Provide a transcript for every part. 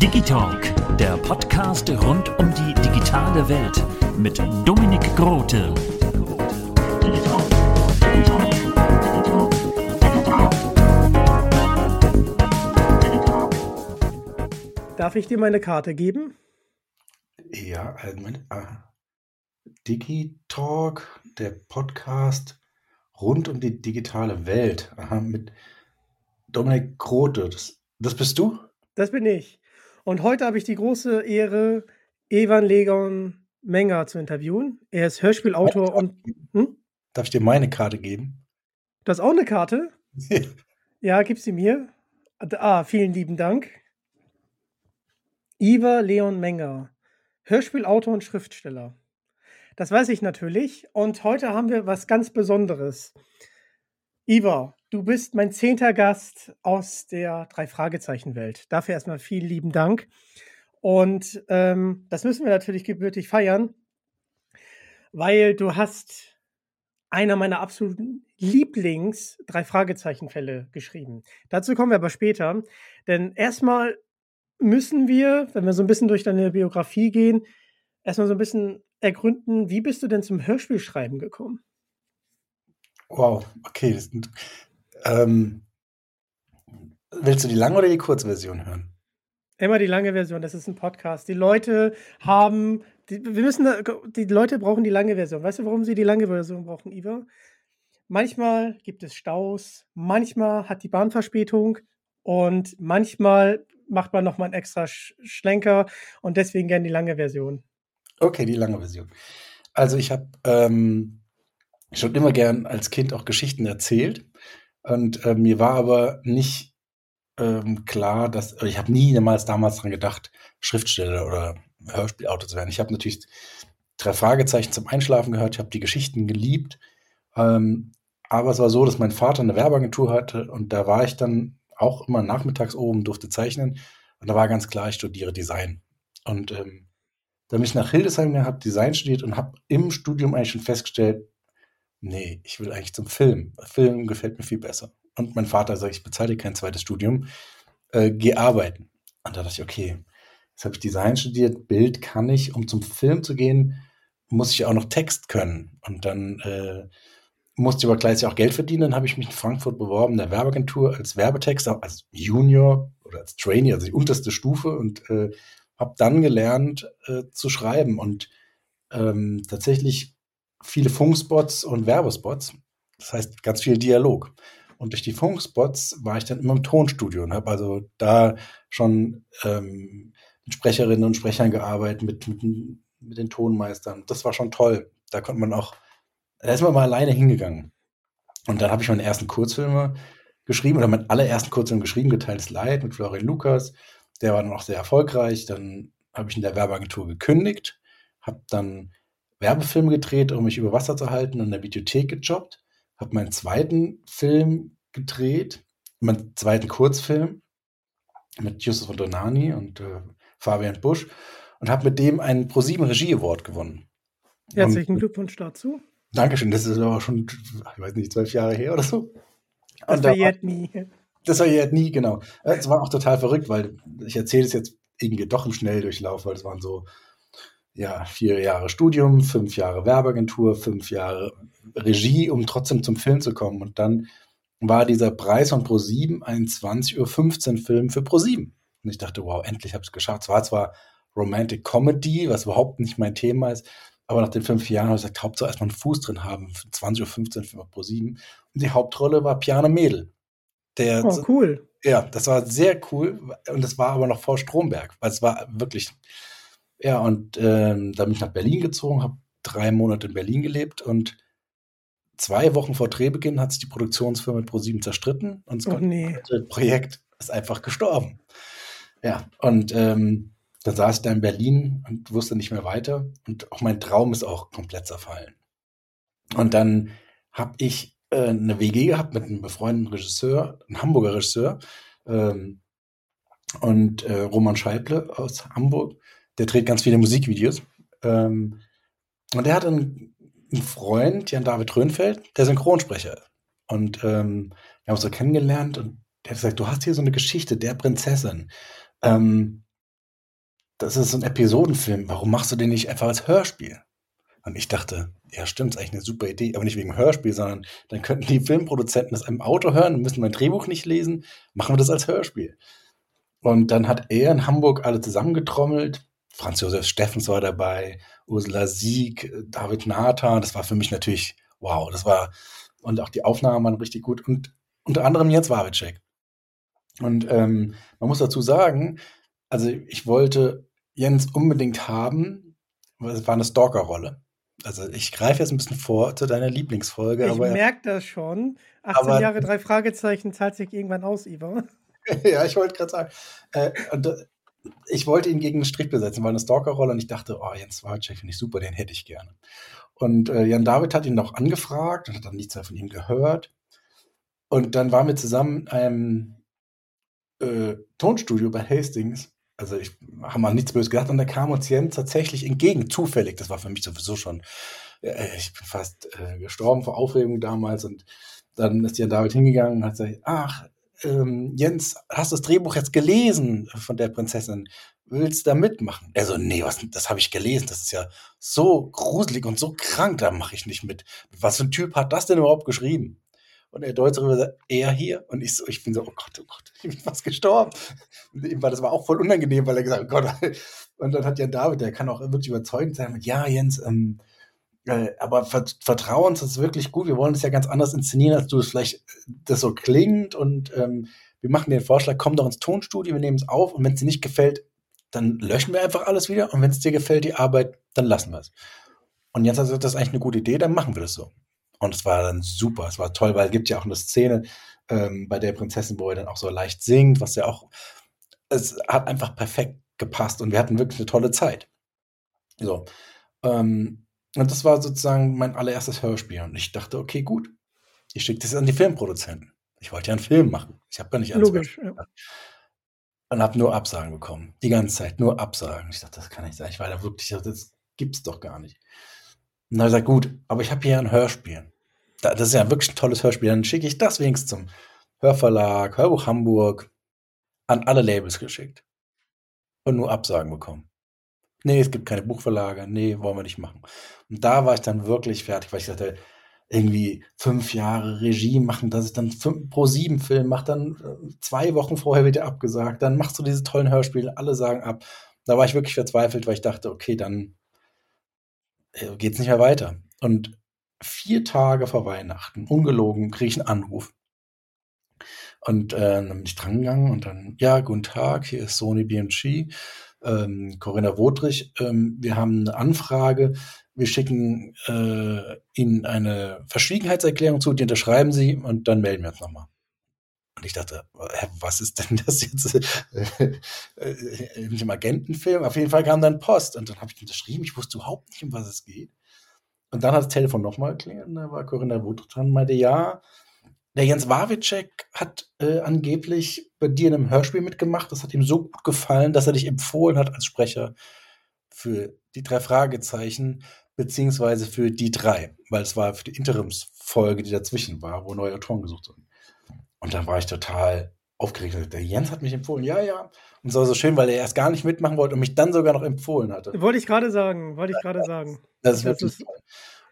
Digitalk, der Podcast rund um die digitale Welt mit Dominik Grote. Darf ich dir meine Karte geben? Ja, Moment. Ah. Digitalk, der Podcast rund um die digitale Welt. Aha, mit Dominik Grote. Das, das bist du? Das bin ich. Und heute habe ich die große Ehre, Evan Legon Menger zu interviewen. Er ist Hörspielautor und. Hm? Darf ich dir meine Karte geben? Du hast auch eine Karte? ja, gib sie mir. Ah, vielen lieben Dank. Iva Leon Menger, Hörspielautor und Schriftsteller. Das weiß ich natürlich. Und heute haben wir was ganz Besonderes. Iva, du bist mein zehnter Gast aus der Drei-Fragezeichen-Welt. Dafür erstmal vielen lieben Dank. Und ähm, das müssen wir natürlich gebürtig feiern, weil du hast einer meiner absoluten Lieblings-Drei-Fragezeichen-Fälle geschrieben. Dazu kommen wir aber später. Denn erstmal müssen wir, wenn wir so ein bisschen durch deine Biografie gehen, erstmal so ein bisschen ergründen, wie bist du denn zum Hörspielschreiben gekommen? Wow, okay. Das, ähm, willst du die lange oder die Kurzversion hören? Immer die lange Version, das ist ein Podcast. Die Leute haben, die, wir müssen, die Leute brauchen die lange Version. Weißt du, warum sie die lange Version brauchen, Iva? Manchmal gibt es Staus, manchmal hat die Bahn Verspätung und manchmal macht man nochmal einen extra Schlenker und deswegen gerne die lange Version. Okay, die lange Version. Also ich habe ähm, schon immer gern als Kind auch Geschichten erzählt und äh, mir war aber nicht ähm, klar, dass ich habe nie damals damals dran gedacht, Schriftsteller oder Hörspielautor zu werden. Ich habe natürlich drei Fragezeichen zum Einschlafen gehört, ich habe die Geschichten geliebt, ähm, aber es war so, dass mein Vater eine Werbeagentur hatte und da war ich dann auch immer nachmittags oben, durfte zeichnen. Und da war ganz klar, ich studiere Design. Und ähm, da bin ich nach Hildesheim gehabt, Design studiert und habe im Studium eigentlich schon festgestellt, nee, ich will eigentlich zum Film. Film gefällt mir viel besser. Und mein Vater sagt, ich bezahle kein zweites Studium, äh, geh arbeiten. Und da dachte ich, okay, jetzt habe ich Design studiert, Bild kann ich, um zum Film zu gehen, muss ich auch noch Text können. Und dann äh, musste aber gleich auch Geld verdienen. Dann habe ich mich in Frankfurt beworben, in der Werbeagentur als Werbetexter, als Junior oder als Trainee, also die unterste Stufe und äh, habe dann gelernt äh, zu schreiben und ähm, tatsächlich viele Funkspots und Werbespots. Das heißt ganz viel Dialog. Und durch die Funkspots war ich dann immer im Tonstudio und habe also da schon ähm, mit Sprecherinnen und Sprechern gearbeitet, mit, mit, mit den Tonmeistern. Das war schon toll. Da konnte man auch da ist man mal alleine hingegangen. Und dann habe ich meine ersten Kurzfilme geschrieben oder meinen allerersten Kurzfilm geschrieben, geteiltes Leid mit Florian Lukas. Der war dann auch sehr erfolgreich. Dann habe ich in der Werbeagentur gekündigt, habe dann Werbefilme gedreht, um mich über Wasser zu halten und in der Videothek gejobbt, habe meinen zweiten Film gedreht, meinen zweiten Kurzfilm mit Justus von Donani und äh, Fabian Busch und habe mit dem einen ProSieben Regie Award gewonnen. Herzlichen Glückwunsch dazu. Dankeschön, das ist aber schon, ich weiß nicht, zwölf Jahre her oder so. Das verjährt nie. Das verjährt nie, genau. Es war auch total verrückt, weil ich erzähle es jetzt irgendwie doch im Schnelldurchlauf, weil es waren so, ja, vier Jahre Studium, fünf Jahre Werbeagentur, fünf Jahre Regie, um trotzdem zum Film zu kommen. Und dann war dieser Preis von Pro7 ein 20.15 Uhr Film für Pro7. Und ich dachte, wow, endlich habe ich es geschafft. Es war zwar Romantic Comedy, was überhaupt nicht mein Thema ist, aber nach den fünf Jahren habe ich gesagt, Hauptsache erstmal einen Fuß drin haben, 20.15 Uhr für Pro7. Und die Hauptrolle war Piano Mädel. Der, oh, cool. Ja, das war sehr cool. Und das war aber noch vor Stromberg, weil es war wirklich. Ja, und ähm, da bin ich nach Berlin gezogen, habe drei Monate in Berlin gelebt und zwei Wochen vor Drehbeginn hat sich die Produktionsfirma mit Pro7 zerstritten und das oh, nee. Projekt ist einfach gestorben. Ja, und ähm, dann saß ich da in Berlin und wusste nicht mehr weiter und auch mein Traum ist auch komplett zerfallen. Und dann habe ich äh, eine WG gehabt mit einem befreundeten Regisseur, einem Hamburger Regisseur ähm, und äh, Roman Scheible aus Hamburg. Der dreht ganz viele Musikvideos. Ähm, und der hat einen, einen Freund, Jan David Röhnfeld, der Synchronsprecher. Und ähm, wir haben uns so kennengelernt und der hat gesagt, du hast hier so eine Geschichte der Prinzessin. Ähm, das ist so ein Episodenfilm. Warum machst du den nicht einfach als Hörspiel? Und ich dachte, ja, stimmt, ist eigentlich eine super Idee, aber nicht wegen Hörspiel, sondern dann könnten die Filmproduzenten das im Auto hören und müssen mein Drehbuch nicht lesen. Machen wir das als Hörspiel. Und dann hat er in Hamburg alle zusammengetrommelt. Franz Josef Steffens war dabei, Ursula Sieg, David Nathan. Das war für mich natürlich, wow, das war, und auch die Aufnahmen waren richtig gut. Und unter anderem Jens Wawitschek. Und ähm, man muss dazu sagen, also ich wollte Jens unbedingt haben, weil es war eine Stalker-Rolle. Also ich greife jetzt ein bisschen vor zu deiner Lieblingsfolge. Ich merke das schon. 18 aber, Jahre, drei Fragezeichen zahlt sich irgendwann aus, Iva. ja, ich wollte gerade sagen. Äh, und, äh, ich wollte ihn gegen den Strich besetzen, weil eine Stalker-Rolle und ich dachte, oh, Jens Wawitschek finde ich super, den hätte ich gerne. Und äh, Jan David hat ihn noch angefragt und hat dann nichts mehr von ihm gehört. Und dann waren wir zusammen im äh, Tonstudio bei Hastings also ich habe mal nichts Böses gedacht und da kam uns Jens tatsächlich entgegen, zufällig. Das war für mich sowieso schon, äh, ich bin fast äh, gestorben vor Aufregung damals und dann ist Jan David hingegangen und hat gesagt, ach, ähm, Jens, hast du das Drehbuch jetzt gelesen von der Prinzessin? Willst du da mitmachen? Er so, nee, was, das habe ich gelesen. Das ist ja so gruselig und so krank, da mache ich nicht mit. Was für ein Typ hat das denn überhaupt geschrieben? Und er deutet darüber, er hier. Und ich so, ich bin so, oh Gott, oh Gott, ich bin fast gestorben. Und das war auch voll unangenehm, weil er gesagt hat, oh Gott. Und dann hat ja David, der kann auch wirklich überzeugend sein, mit, ja, Jens, ähm, äh, aber vertrauen uns, das ist wirklich gut. Wir wollen es ja ganz anders inszenieren, als du es vielleicht das so klingt. Und ähm, wir machen den Vorschlag, komm doch ins Tonstudio, wir nehmen es auf und wenn es dir nicht gefällt, dann löschen wir einfach alles wieder. Und wenn es dir gefällt, die Arbeit, dann lassen wir es. Und jetzt hat gesagt, das ist eigentlich eine gute Idee, dann machen wir das so. Und es war dann super, es war toll, weil es gibt ja auch eine Szene ähm, bei der Prinzessin, wo er dann auch so leicht singt, was ja auch, es hat einfach perfekt gepasst und wir hatten wirklich eine tolle Zeit. So. Ähm, und das war sozusagen mein allererstes Hörspiel. Und ich dachte, okay, gut, ich schicke das an die Filmproduzenten. Ich wollte ja einen Film machen. Ich habe gar nicht Logisch, ja. Und habe nur Absagen bekommen. Die ganze Zeit, nur Absagen. Ich dachte, das kann nicht sein. Ich war da wirklich, das gibt's doch gar nicht. Und dann habe ich gesagt, gut, aber ich habe hier ein Hörspiel. Das ist ja wirklich ein tolles Hörspiel. Dann schicke ich das wenigstens zum Hörverlag, Hörbuch Hamburg, an alle Labels geschickt. Und nur Absagen bekommen. Nee, es gibt keine Buchverlage. Nee, wollen wir nicht machen. Und da war ich dann wirklich fertig, weil ich dachte, irgendwie fünf Jahre Regie machen, dass ich dann fünf, pro sieben Film mache, dann äh, zwei Wochen vorher wird er abgesagt, dann machst du diese tollen Hörspiele, alle sagen ab. Da war ich wirklich verzweifelt, weil ich dachte, okay, dann äh, geht es nicht mehr weiter. Und vier Tage vor Weihnachten, ungelogen, kriege ich einen Anruf. Und äh, dann bin ich drangegangen und dann, ja, guten Tag, hier ist Sony BMG, ähm, Corinna Wodrich, ähm, wir haben eine Anfrage, wir schicken äh, Ihnen eine Verschwiegenheitserklärung zu, die unterschreiben Sie und dann melden wir uns nochmal. Und ich dachte, was ist denn das jetzt äh, äh, im Agentenfilm? Auf jeden Fall kam dann Post und dann habe ich unterschrieben. Ich wusste überhaupt nicht, um was es geht. Und dann hat das Telefon nochmal geklingelt und da war Corinna Wut dran und meinte, ja, der Jens Wawitschek hat äh, angeblich bei dir in einem Hörspiel mitgemacht. Das hat ihm so gut gefallen, dass er dich empfohlen hat als Sprecher für die drei Fragezeichen, beziehungsweise für die drei, weil es war für die Interimsfolge, die dazwischen war, wo neue Autoren gesucht wurden. Und dann war ich total aufgeregt. Der Jens hat mich empfohlen, ja, ja. Und es war so schön, weil er erst gar nicht mitmachen wollte und mich dann sogar noch empfohlen hatte. Wollte ich gerade sagen, wollte ich gerade sagen. Das ist wirklich toll.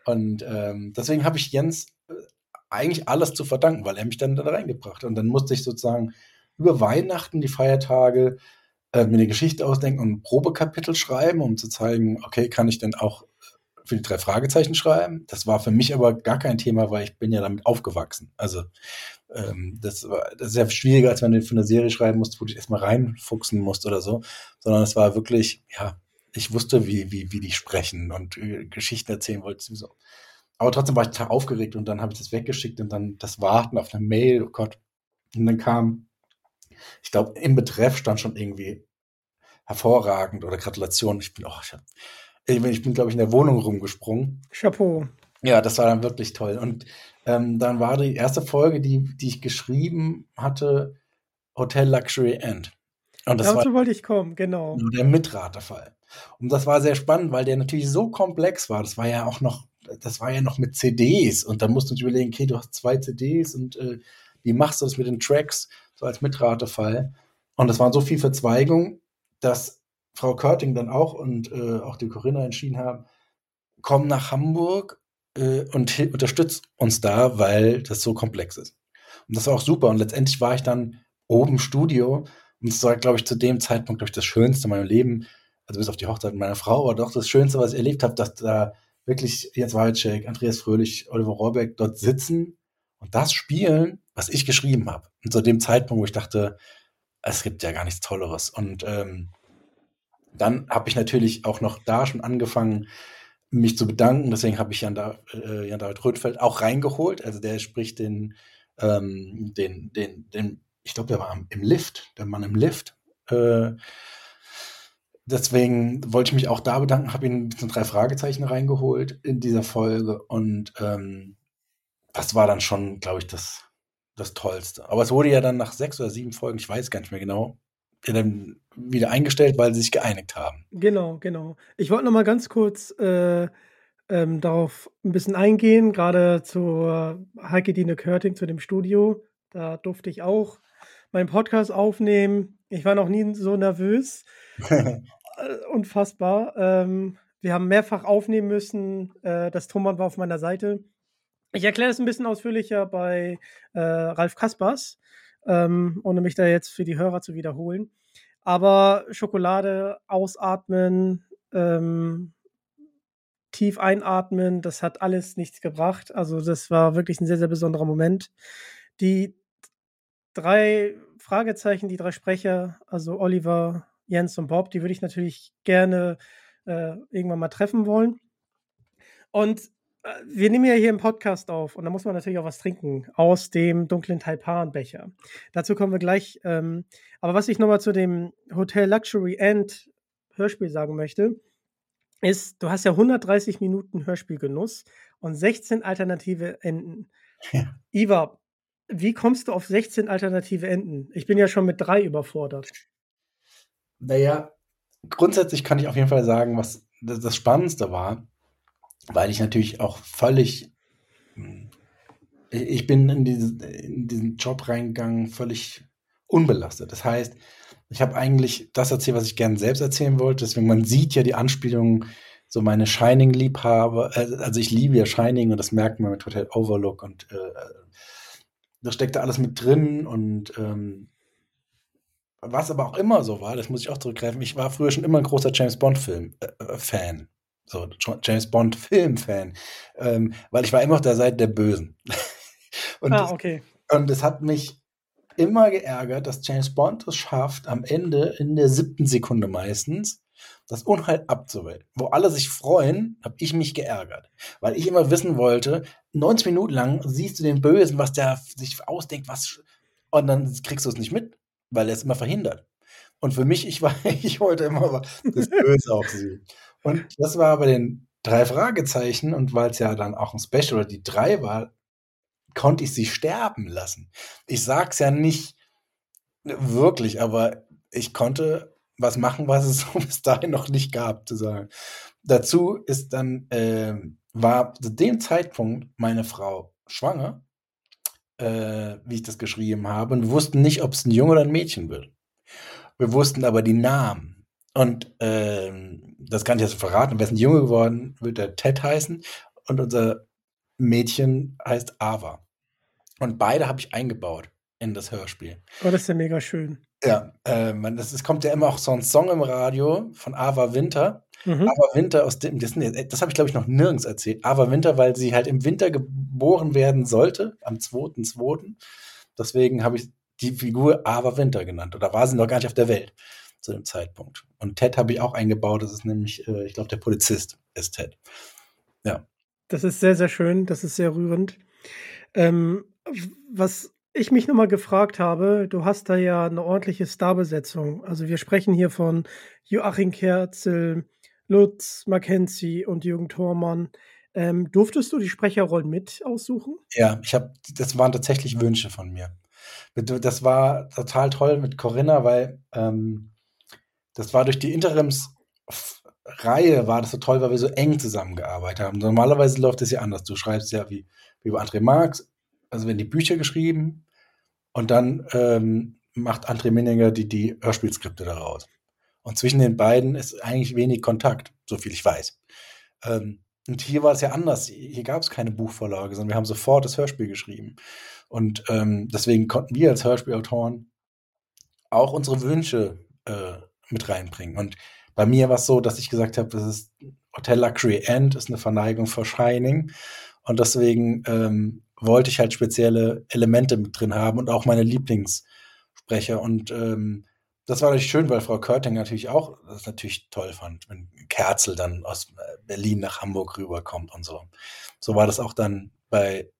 Und ähm, deswegen habe ich Jens eigentlich alles zu verdanken, weil er mich dann da reingebracht hat. Und dann musste ich sozusagen über Weihnachten, die Feiertage, äh, mir eine Geschichte ausdenken und ein Probekapitel schreiben, um zu zeigen, okay, kann ich denn auch für die drei Fragezeichen schreiben. Das war für mich aber gar kein Thema, weil ich bin ja damit aufgewachsen. Also ähm, das, war, das ist ja schwieriger, als wenn du für eine Serie schreiben musst, wo du dich erstmal reinfuchsen musst oder so. Sondern es war wirklich, ja, ich wusste, wie, wie, wie die sprechen und äh, Geschichten erzählen wollte sowieso. Aber trotzdem war ich total aufgeregt und dann habe ich das weggeschickt und dann das Warten auf eine Mail, oh Gott. Und dann kam, ich glaube, im Betreff stand schon irgendwie hervorragend oder Gratulation. Ich bin, oh, ich, hab, ich bin, ich bin glaube ich, in der Wohnung rumgesprungen. Chapeau. Ja, das war dann wirklich toll. Und ähm, dann war die erste Folge, die, die ich geschrieben hatte, Hotel Luxury End. Und das Dazu war wollte ich kommen, genau. Der Mitraterfall. Und das war sehr spannend, weil der natürlich so komplex war. Das war ja auch noch, das war ja noch mit CDs. Und dann musst du überlegen, okay, du hast zwei CDs und äh, wie machst du das mit den Tracks, so als Mitraterfall? Und das waren so viel Verzweigung, dass Frau Körting dann auch und äh, auch die Corinna entschieden haben, komm nach Hamburg äh, und unterstützt uns da, weil das so komplex ist. Und das war auch super. Und letztendlich war ich dann oben im Studio und es war, glaube ich, zu dem Zeitpunkt, glaube ich, das Schönste in meinem Leben, also bis auf die Hochzeit meiner Frau, aber doch das Schönste, was ich erlebt habe, dass da wirklich Jens Waldschek, Andreas Fröhlich, Oliver Rohrbeck dort sitzen und das spielen, was ich geschrieben habe. Und zu dem Zeitpunkt, wo ich dachte, es gibt ja gar nichts Tolleres. Und ähm, dann habe ich natürlich auch noch da schon angefangen, mich zu bedanken. Deswegen habe ich Jan, da äh, Jan David Rödfeld auch reingeholt. Also der spricht den, ähm, den, den, den, ich glaube, der war im Lift, der Mann im Lift. Äh, deswegen wollte ich mich auch da bedanken, habe ihn ein drei Fragezeichen reingeholt in dieser Folge und ähm, das war dann schon, glaube ich, das, das Tollste. Aber es wurde ja dann nach sechs oder sieben Folgen, ich weiß gar nicht mehr genau, dann wieder eingestellt, weil sie sich geeinigt haben. Genau, genau. Ich wollte noch mal ganz kurz äh, ähm, darauf ein bisschen eingehen, gerade zu Heike Dine Körting, zu dem Studio. Da durfte ich auch meinen Podcast aufnehmen. Ich war noch nie so nervös. Unfassbar. Ähm, wir haben mehrfach aufnehmen müssen. Äh, das Tonband war auf meiner Seite. Ich erkläre es ein bisschen ausführlicher bei äh, Ralf Kaspers ähm, ohne mich da jetzt für die Hörer zu wiederholen. Aber Schokolade ausatmen, ähm, tief einatmen, das hat alles nichts gebracht. Also das war wirklich ein sehr, sehr besonderer Moment. Die drei Fragezeichen, die drei Sprecher, also Oliver, Jens und Bob, die würde ich natürlich gerne äh, irgendwann mal treffen wollen. Und äh, wir nehmen ja hier im Podcast auf und da muss man natürlich auch was trinken aus dem dunklen Taipan-Becher. Dazu kommen wir gleich. Ähm, aber was ich nochmal zu dem Hotel Luxury End Hörspiel sagen möchte, ist, du hast ja 130 Minuten Hörspielgenuss und 16 alternative Enden. Ja. Iva, wie kommst du auf 16 alternative Enden? Ich bin ja schon mit drei überfordert. Naja, grundsätzlich kann ich auf jeden Fall sagen, was das Spannendste war, weil ich natürlich auch völlig, hm, ich bin in diesen, in diesen Job reingegangen, völlig unbelastet. Das heißt, ich habe eigentlich das erzählt, was ich gerne selbst erzählen wollte. Deswegen, man sieht ja die Anspielungen, so meine Shining-Liebhaber, äh, also ich liebe ja Shining und das merkt man mit Hotel Overlook und äh, da steckt da alles mit drin und ähm, was aber auch immer so war, das muss ich auch zurückgreifen, ich war früher schon immer ein großer James Bond-Film-Fan. Äh, so James Bond Filmfan, ähm, weil ich war immer auf der Seite der Bösen. und ah, okay. Das, und es hat mich immer geärgert, dass James Bond es schafft, am Ende in der siebten Sekunde meistens das Unheil abzuwählen. Wo alle sich freuen, habe ich mich geärgert, weil ich immer wissen wollte, 90 Minuten lang siehst du den Bösen, was der sich ausdenkt, was und dann kriegst du es nicht mit, weil er es immer verhindert. Und für mich, ich war, ich wollte immer das Böse auch sehen. Und das war bei den drei Fragezeichen und weil es ja dann auch ein Special oder die drei war, konnte ich sie sterben lassen. Ich sag's ja nicht wirklich, aber ich konnte was machen, was es bis dahin noch nicht gab, zu sagen. Dazu ist dann, äh, war zu dem Zeitpunkt meine Frau schwanger äh, wie ich das geschrieben habe. Und wir wussten nicht, ob es ein Junge oder ein Mädchen wird. Wir wussten aber die Namen. Und ähm, das kann ich jetzt verraten. Wer ist ein Junge geworden, wird der Ted heißen. Und unser Mädchen heißt Ava. Und beide habe ich eingebaut in das Hörspiel. Oh, das ist ja mega schön. Ja, äh, man, das, es kommt ja immer auch so ein Song im Radio von Ava Winter. Mhm. Ava Winter aus dem, das, das habe ich glaube ich noch nirgends erzählt. Ava Winter, weil sie halt im Winter geboren werden sollte, am 2.2. Deswegen habe ich die Figur Ava Winter genannt. Oder war sie noch gar nicht auf der Welt zu dem Zeitpunkt. Und Ted habe ich auch eingebaut. Das ist nämlich, äh, ich glaube, der Polizist ist Ted. Ja. Das ist sehr, sehr schön. Das ist sehr rührend. Ähm, was ich mich nochmal gefragt habe, du hast da ja eine ordentliche Starbesetzung. Also wir sprechen hier von Joachim Kerzel, Lutz Mackenzie und Jürgen Thormann. Ähm, durftest du die Sprecherrollen mit aussuchen? Ja, ich habe, das waren tatsächlich Wünsche von mir. Das war total toll mit Corinna, weil ähm, das war durch die Interimsreihe war das so toll, weil wir so eng zusammengearbeitet haben. Normalerweise läuft es ja anders. Du schreibst ja wie, wie bei André Marx, also werden die Bücher geschrieben und dann ähm, macht André Minninger die, die Hörspielskripte daraus. Und zwischen den beiden ist eigentlich wenig Kontakt, so viel ich weiß. Ähm, und hier war es ja anders. Hier gab es keine Buchvorlage, sondern wir haben sofort das Hörspiel geschrieben. Und ähm, deswegen konnten wir als Hörspielautoren auch unsere Wünsche äh, mit reinbringen. Und bei mir war es so, dass ich gesagt habe, das ist Hotel Luxury End, ist eine Verneigung vor Shining. Und deswegen ähm, wollte ich halt spezielle Elemente mit drin haben und auch meine Lieblingssprecher. Und ähm, das war natürlich schön, weil Frau Körting natürlich auch das natürlich toll fand, wenn Kerzel dann aus äh, Berlin nach Hamburg rüberkommt und so. So war das auch dann bei,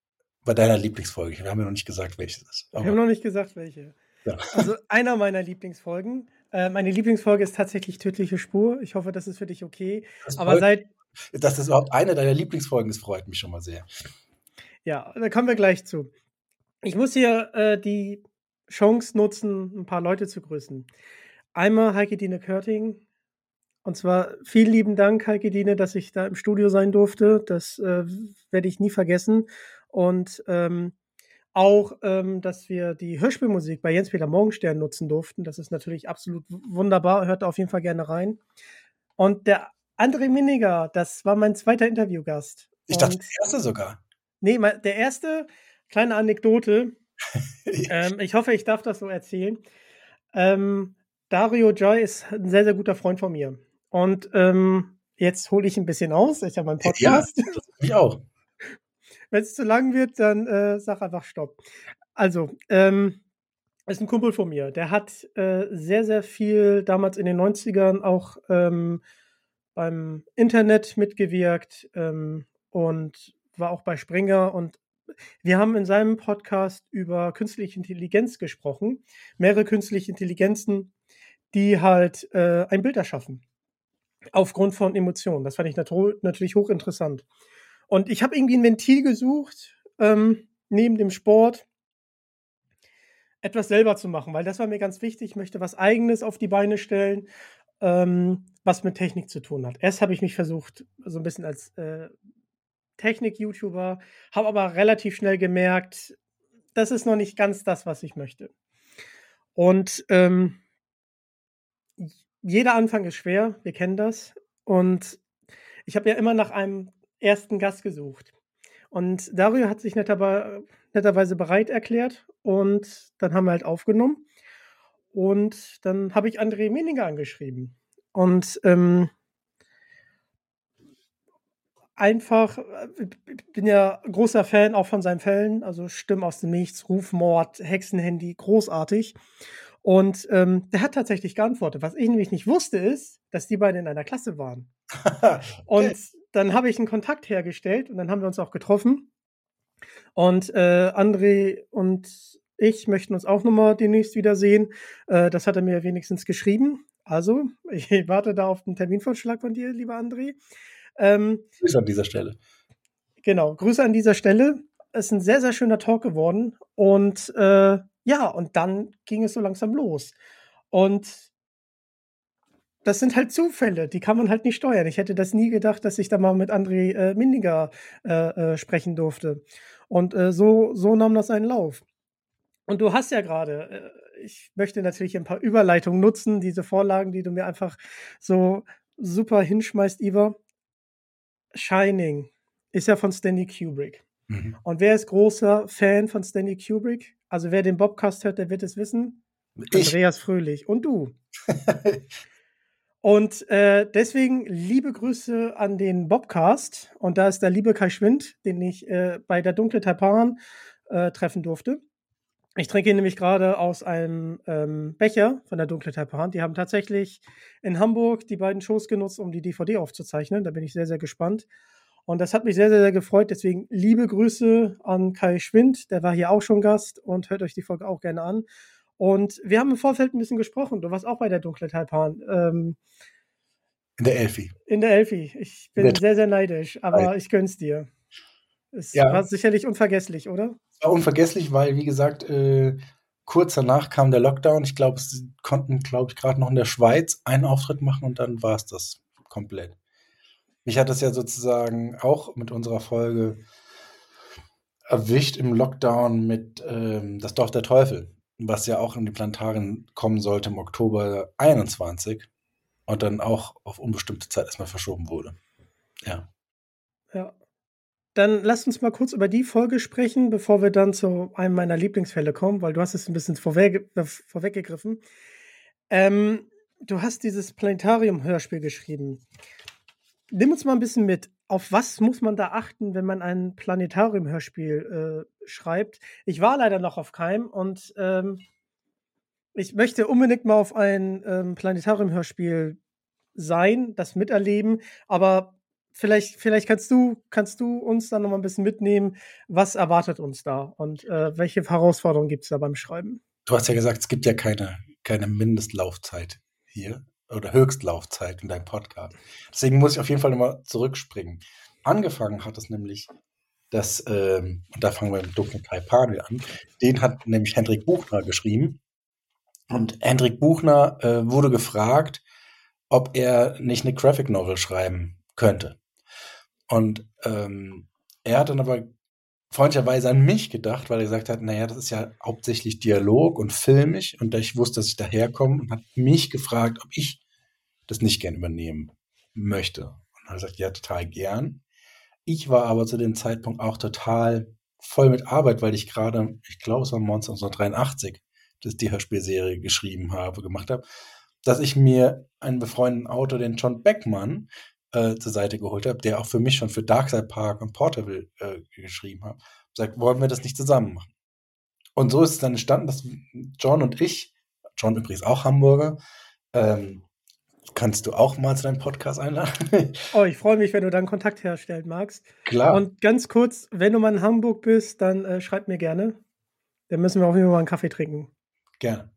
bei deiner Lieblingsfolge. Wir haben ja noch nicht gesagt, welche das ist. Wir haben noch nicht gesagt, welche. Ja. Also einer meiner Lieblingsfolgen. Äh, meine Lieblingsfolge ist tatsächlich Tödliche Spur. Ich hoffe, das ist für dich okay. Aber seit. Dass das überhaupt eine deiner Lieblingsfolgen ist, freut mich schon mal sehr. Ja, da kommen wir gleich zu. Ich muss hier äh, die Chance nutzen, ein paar Leute zu grüßen. Einmal Heike Dine Körting. Und zwar vielen lieben Dank, Heike Dine, dass ich da im Studio sein durfte. Das äh, werde ich nie vergessen. Und ähm, auch, ähm, dass wir die Hörspielmusik bei Jens-Peter Morgenstern nutzen durften. Das ist natürlich absolut wunderbar. Hört auf jeden Fall gerne rein. Und der André Miniger, das war mein zweiter Interviewgast. Ich dachte, der erste sogar. Nee, der erste, kleine Anekdote. ähm, ich hoffe, ich darf das so erzählen. Ähm, Dario Joy ist ein sehr, sehr guter Freund von mir. Und ähm, jetzt hole ich ein bisschen aus. Ich habe meinen Podcast. Ja, ich auch. Wenn es zu lang wird, dann äh, sag einfach Stopp. Also, ähm, ist ein Kumpel von mir. Der hat äh, sehr, sehr viel damals in den 90ern auch ähm, beim Internet mitgewirkt ähm, und war auch bei Springer und wir haben in seinem Podcast über künstliche Intelligenz gesprochen, mehrere künstliche Intelligenzen, die halt äh, ein Bild erschaffen aufgrund von Emotionen. Das fand ich nat natürlich hochinteressant. Und ich habe irgendwie ein Ventil gesucht, ähm, neben dem Sport, etwas selber zu machen, weil das war mir ganz wichtig. Ich möchte was Eigenes auf die Beine stellen, ähm, was mit Technik zu tun hat. Erst habe ich mich versucht, so ein bisschen als äh, Technik-YouTuber, habe aber relativ schnell gemerkt, das ist noch nicht ganz das, was ich möchte. Und ähm, jeder Anfang ist schwer, wir kennen das. Und ich habe ja immer nach einem ersten Gast gesucht. Und Dario hat sich netter, netterweise bereit erklärt und dann haben wir halt aufgenommen. Und dann habe ich André Meninger angeschrieben. Und ähm, einfach, ich bin ja großer Fan auch von seinen Fällen, also Stimmen aus dem Nichts, Rufmord, Hexenhandy, großartig. Und ähm, der hat tatsächlich geantwortet. Was ich nämlich nicht wusste, ist, dass die beiden in einer Klasse waren. Und dann habe ich einen Kontakt hergestellt und dann haben wir uns auch getroffen. Und äh, André und ich möchten uns auch nochmal demnächst wiedersehen. Äh, das hat er mir wenigstens geschrieben. Also, ich warte da auf den Terminvorschlag von dir, lieber André. Ähm, Grüße an dieser Stelle. Genau, Grüße an dieser Stelle. Es ist ein sehr, sehr schöner Talk geworden. Und äh, ja, und dann ging es so langsam los. Und das sind halt Zufälle, die kann man halt nicht steuern. Ich hätte das nie gedacht, dass ich da mal mit André äh, Mindiger äh, äh, sprechen durfte. Und äh, so, so nahm das einen Lauf. Und du hast ja gerade, äh, ich möchte natürlich ein paar Überleitungen nutzen, diese Vorlagen, die du mir einfach so super hinschmeißt, Iva. Shining ist ja von Stanley Kubrick. Mhm. Und wer ist großer Fan von Stanley Kubrick? Also wer den Bobcast hört, der wird es wissen. Ich. Andreas Fröhlich und du. und äh, deswegen liebe Grüße an den Bobcast. Und da ist der liebe Kai Schwind, den ich äh, bei der Dunkle Taipan äh, treffen durfte. Ich trinke ihn nämlich gerade aus einem ähm, Becher von der Dunkle Taipan. Die haben tatsächlich in Hamburg die beiden Shows genutzt, um die DVD aufzuzeichnen. Da bin ich sehr, sehr gespannt. Und das hat mich sehr, sehr, sehr gefreut. Deswegen liebe Grüße an Kai Schwind. Der war hier auch schon Gast und hört euch die Folge auch gerne an. Und wir haben im Vorfeld ein bisschen gesprochen. Du warst auch bei der Dunkle Taipan. Ähm, in der Elfi. In der Elfi. Ich bin sehr, sehr neidisch, aber ich gönn's dir. Es ja. war sicherlich unvergesslich, oder? Es war unvergesslich, weil, wie gesagt, äh, kurz danach kam der Lockdown. Ich glaube, sie konnten, glaube ich, gerade noch in der Schweiz einen Auftritt machen und dann war es das komplett. Mich hat das ja sozusagen auch mit unserer Folge erwischt im Lockdown mit ähm, Das Dorf der Teufel, was ja auch in die Plantarien kommen sollte im Oktober 21 und dann auch auf unbestimmte Zeit erstmal verschoben wurde. Ja. Ja. Dann lasst uns mal kurz über die Folge sprechen, bevor wir dann zu einem meiner Lieblingsfälle kommen, weil du hast es ein bisschen vorweg, äh, vorweggegriffen. Ähm, du hast dieses Planetarium-Hörspiel geschrieben nimm uns mal ein bisschen mit. Auf was muss man da achten, wenn man ein Planetarium-Hörspiel äh, schreibt? Ich war leider noch auf keinem und ähm, ich möchte unbedingt mal auf ein ähm, Planetarium-Hörspiel sein, das miterleben, aber vielleicht, vielleicht kannst du, kannst du uns dann noch mal ein bisschen mitnehmen, was erwartet uns da und äh, welche Herausforderungen gibt es da beim Schreiben? Du hast ja gesagt, es gibt ja keine, keine Mindestlaufzeit hier oder Höchstlaufzeit in deinem Podcast. Deswegen muss ich auf jeden Fall nochmal zurückspringen. Angefangen hat es nämlich, dass, ähm, und da fangen wir mit Dunklen Taipan an, den hat nämlich Hendrik Buchner geschrieben. Und Hendrik Buchner äh, wurde gefragt, ob er nicht eine Graphic Novel schreiben könnte. Und ähm, er hat dann aber freundlicherweise an mich gedacht, weil er gesagt hat, naja, das ist ja hauptsächlich Dialog und filmisch und ich wusste, dass ich daherkomme und hat mich gefragt, ob ich das nicht gern übernehmen möchte. Und er sagt, ja, total gern. Ich war aber zu dem Zeitpunkt auch total voll mit Arbeit, weil ich gerade, ich glaube, es war 1983, dass die Hörspielserie geschrieben habe, gemacht habe, dass ich mir einen befreundeten Autor, den John Beckmann, äh, zur Seite geholt habe, der auch für mich schon für Darkside Park und Portable äh, geschrieben hat, sagt, wollen wir das nicht zusammen machen? Und so ist es dann entstanden, dass John und ich, John übrigens auch Hamburger, ähm, kannst du auch mal zu deinem Podcast einladen. oh, ich freue mich, wenn du dann Kontakt herstellen magst. Klar. Und ganz kurz, wenn du mal in Hamburg bist, dann äh, schreib mir gerne. Dann müssen wir auf jeden Fall mal einen Kaffee trinken. Gerne.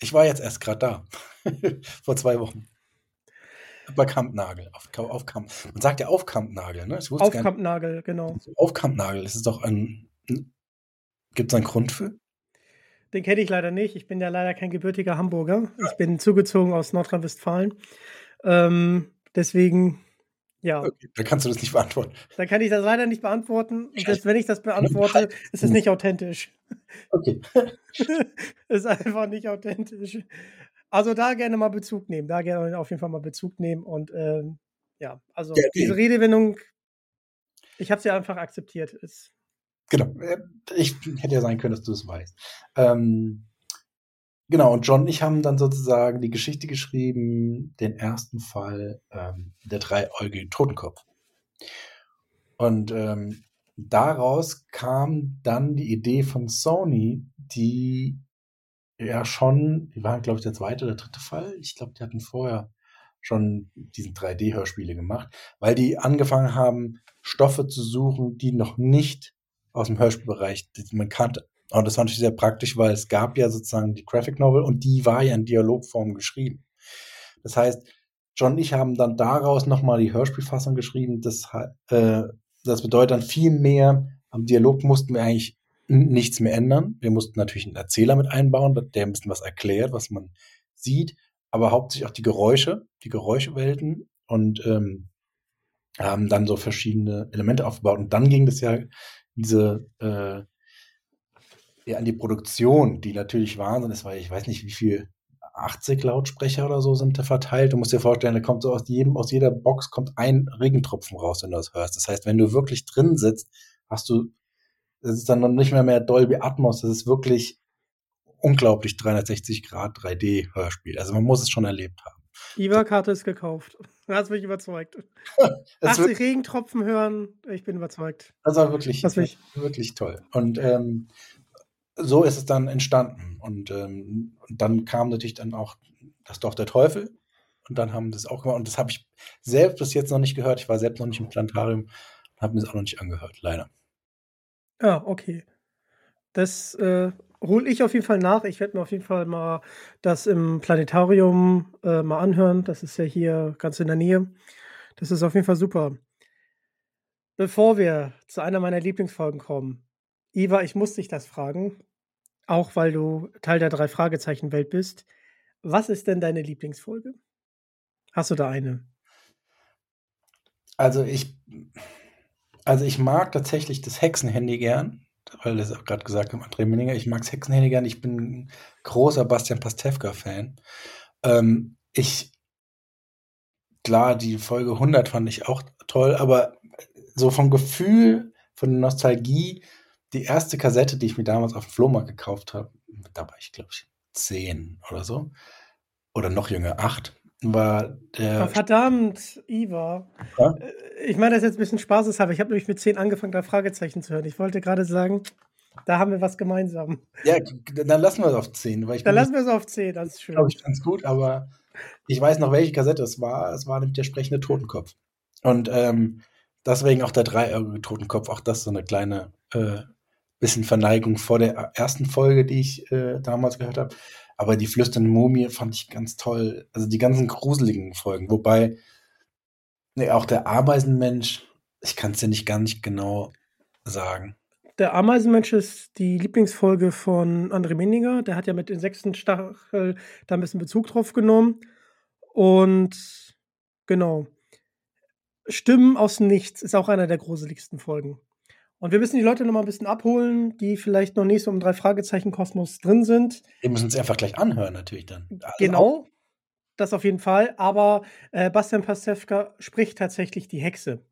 Ich war jetzt erst gerade da. Vor zwei Wochen. Bei Kampnagel. Auf, auf Kamp. Man sagt ja auf Kampnagel, ne? auf Kampnagel, genau. Auf Kampnagel. Das ist doch ein. Gibt es einen Grund für? Den kenne ich leider nicht. Ich bin ja leider kein gebürtiger Hamburger. Ich bin zugezogen aus Nordrhein-Westfalen. Ähm, deswegen, ja. Okay, dann kannst du das nicht beantworten. Dann kann ich das leider nicht beantworten. Und selbst wenn ich das beantworte, ist es nicht authentisch. Okay. ist einfach nicht authentisch. Also da gerne mal Bezug nehmen. Da gerne auf jeden Fall mal Bezug nehmen. Und ähm, ja, also ja, diese Redewendung, ich habe sie einfach akzeptiert. Ist Genau. Äh, ich hätte ja sein können, dass du es weißt. Ähm, genau, und John und ich haben dann sozusagen die Geschichte geschrieben, den ersten Fall ähm, der dreiäugigen Totenkopf. Und ähm, daraus kam dann die Idee von Sony, die ja schon, die waren, glaube ich, der zweite oder dritte Fall. Ich glaube, die hatten vorher schon diesen 3D-Hörspiele gemacht, weil die angefangen haben, Stoffe zu suchen, die noch nicht aus dem Hörspielbereich, die man kannte. Und das war natürlich sehr praktisch, weil es gab ja sozusagen die Graphic Novel und die war ja in Dialogform geschrieben. Das heißt, John und ich haben dann daraus nochmal die Hörspielfassung geschrieben. Das, äh, das bedeutet dann viel mehr, am Dialog mussten wir eigentlich nichts mehr ändern. Wir mussten natürlich einen Erzähler mit einbauen, der ein bisschen was erklärt, was man sieht, aber hauptsächlich auch die Geräusche, die Geräuschewelten und ähm, haben dann so verschiedene Elemente aufgebaut. Und dann ging das ja diese, äh, ja, an die Produktion, die natürlich Wahnsinn ist, weil ich weiß nicht, wie viel 80 Lautsprecher oder so sind da verteilt. Du musst dir vorstellen, da kommt so aus jedem, aus jeder Box kommt ein Regentropfen raus, wenn du das hörst. Das heißt, wenn du wirklich drin sitzt, hast du, das ist dann noch nicht mehr mehr Dolby Atmos, das ist wirklich unglaublich 360 Grad 3D Hörspiel. Also man muss es schon erlebt haben. IWA-Karte ist gekauft. Hast mich überzeugt. 80 Regentropfen hören, ich bin überzeugt. Das war wirklich, wirklich. wirklich toll. Und ähm, so ist es dann entstanden. Und, ähm, dann kam natürlich dann auch das Dorf der Teufel. Und dann haben das auch gemacht. Und das habe ich selbst bis jetzt noch nicht gehört. Ich war selbst noch nicht im Planetarium und habe mir das auch noch nicht angehört, leider. Ja, okay. Das äh, hole ich auf jeden Fall nach. Ich werde mir auf jeden Fall mal das im Planetarium äh, mal anhören. Das ist ja hier ganz in der Nähe. Das ist auf jeden Fall super. Bevor wir zu einer meiner Lieblingsfolgen kommen, Iva, ich muss dich das fragen, auch weil du Teil der drei Fragezeichen Welt bist. Was ist denn deine Lieblingsfolge? Hast du da eine? Also ich, also ich mag tatsächlich das Hexenhandy gern, weil das auch gerade gesagt hat, André Minninger, ich mag das Hexenhandy gern. Ich bin großer Bastian Pastewka-Fan. Ähm, ich, klar, die Folge 100 fand ich auch toll, aber so vom Gefühl, von der Nostalgie, die erste Kassette, die ich mir damals auf dem Flohmarkt gekauft habe, da war ich, glaube ich, zehn oder so. Oder noch jünger, acht, war der. Verdammt, Iva. Ja? Äh, ich meine, das ist jetzt ein bisschen spaßeshalber. Ich habe nämlich mit zehn angefangen, da Fragezeichen zu hören. Ich wollte gerade sagen, da haben wir was gemeinsam. Ja, dann lassen wir es auf zehn. Weil ich dann lassen wir es auf zehn, das ist schön. Glaube ich ganz gut, aber ich weiß noch, welche Kassette es war. Es war nämlich der sprechende Totenkopf. Und ähm, deswegen auch der dreieugige Totenkopf, auch das so eine kleine äh, bisschen Verneigung vor der ersten Folge, die ich äh, damals gehört habe. Aber die flüsternde Mumie fand ich ganz toll. Also die ganzen gruseligen Folgen. Wobei, nee, auch der Ameisenmensch, ich kann es ja nicht gar nicht genau sagen. Der Ameisenmensch ist die Lieblingsfolge von André Menninger. Der hat ja mit den sechsten Stachel da ein bisschen Bezug drauf genommen. Und genau. Stimmen aus Nichts ist auch einer der gruseligsten Folgen. Und wir müssen die Leute noch mal ein bisschen abholen, die vielleicht noch nicht so im Drei-Fragezeichen-Kosmos drin sind. Die müssen es einfach gleich anhören, natürlich dann. Also genau, das auf jeden Fall. Aber äh, Bastian Pastewka spricht tatsächlich die Hexe.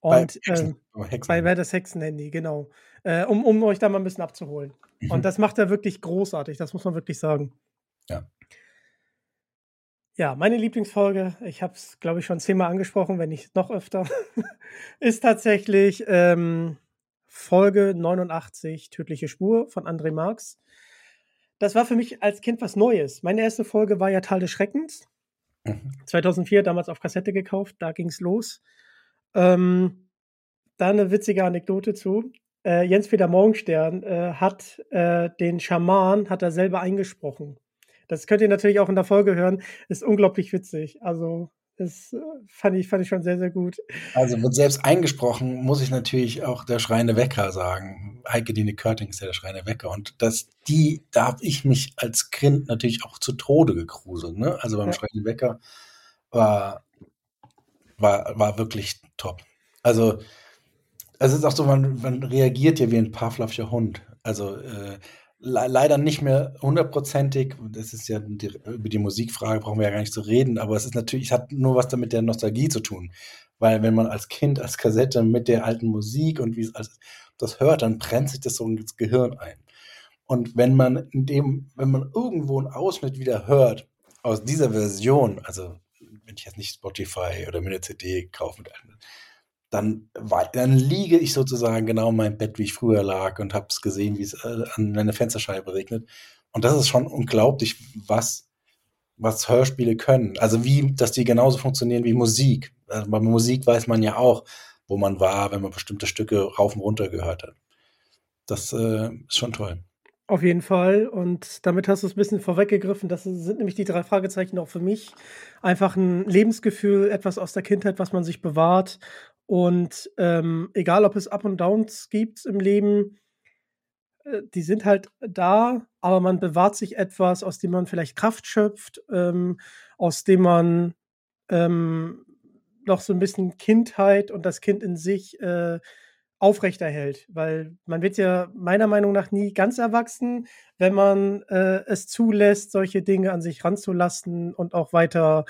Und bei, Hexen, ähm, Hexen. bei, bei das Hexenhandy, genau. Äh, um, um euch da mal ein bisschen abzuholen. Mhm. Und das macht er wirklich großartig, das muss man wirklich sagen. Ja. Ja, meine Lieblingsfolge, ich habe es, glaube ich, schon zehnmal angesprochen, wenn nicht noch öfter, ist tatsächlich ähm, Folge 89, Tödliche Spur von André Marx. Das war für mich als Kind was Neues. Meine erste Folge war ja Tal des Schreckens. Mhm. 2004, damals auf Kassette gekauft, da ging es los. Ähm, da eine witzige Anekdote zu. Äh, Jens-Peter Morgenstern äh, hat äh, den Schaman, hat er selber eingesprochen. Das könnt ihr natürlich auch in der Folge hören. Ist unglaublich witzig. Also das äh, fand ich, fand ich schon sehr, sehr gut. Also wird selbst eingesprochen, muss ich natürlich auch der schreiende Wecker sagen. Heike Dine Körting ist ja der schreiende Wecker. Und dass die, da habe ich mich als Kind natürlich auch zu Tode gegruselt. Ne? Also beim ja. schreienden Wecker war, war, war wirklich top. Also es ist auch so, man, man reagiert ja wie ein Pavlovscher Hund. Also äh, leider nicht mehr hundertprozentig. Das ist ja die, über die Musikfrage brauchen wir ja gar nicht zu reden, aber es ist natürlich, es hat nur was damit der Nostalgie zu tun. Weil wenn man als Kind als Kassette mit der alten Musik und wie es alles das hört, dann brennt sich das so ins Gehirn ein. Und wenn man in dem, wenn man irgendwo einen Ausschnitt wieder hört aus dieser Version, also wenn ich jetzt nicht Spotify oder mir eine CD kaufe mit einem, dann, dann liege ich sozusagen genau in meinem Bett, wie ich früher lag und habe es gesehen, wie es äh, an meine Fensterscheibe regnet. Und das ist schon unglaublich, was, was Hörspiele können. Also wie, dass die genauso funktionieren wie Musik. Also bei Musik weiß man ja auch, wo man war, wenn man bestimmte Stücke rauf und runter gehört hat. Das äh, ist schon toll. Auf jeden Fall. Und damit hast du es ein bisschen vorweggegriffen. Das sind nämlich die drei Fragezeichen auch für mich. Einfach ein Lebensgefühl, etwas aus der Kindheit, was man sich bewahrt und ähm, egal, ob es Up und Downs gibt im Leben, äh, die sind halt da, aber man bewahrt sich etwas, aus dem man vielleicht Kraft schöpft, ähm, aus dem man ähm, noch so ein bisschen Kindheit und das Kind in sich äh, aufrechterhält, weil man wird ja meiner Meinung nach nie ganz erwachsen, wenn man äh, es zulässt, solche Dinge an sich ranzulassen und auch weiter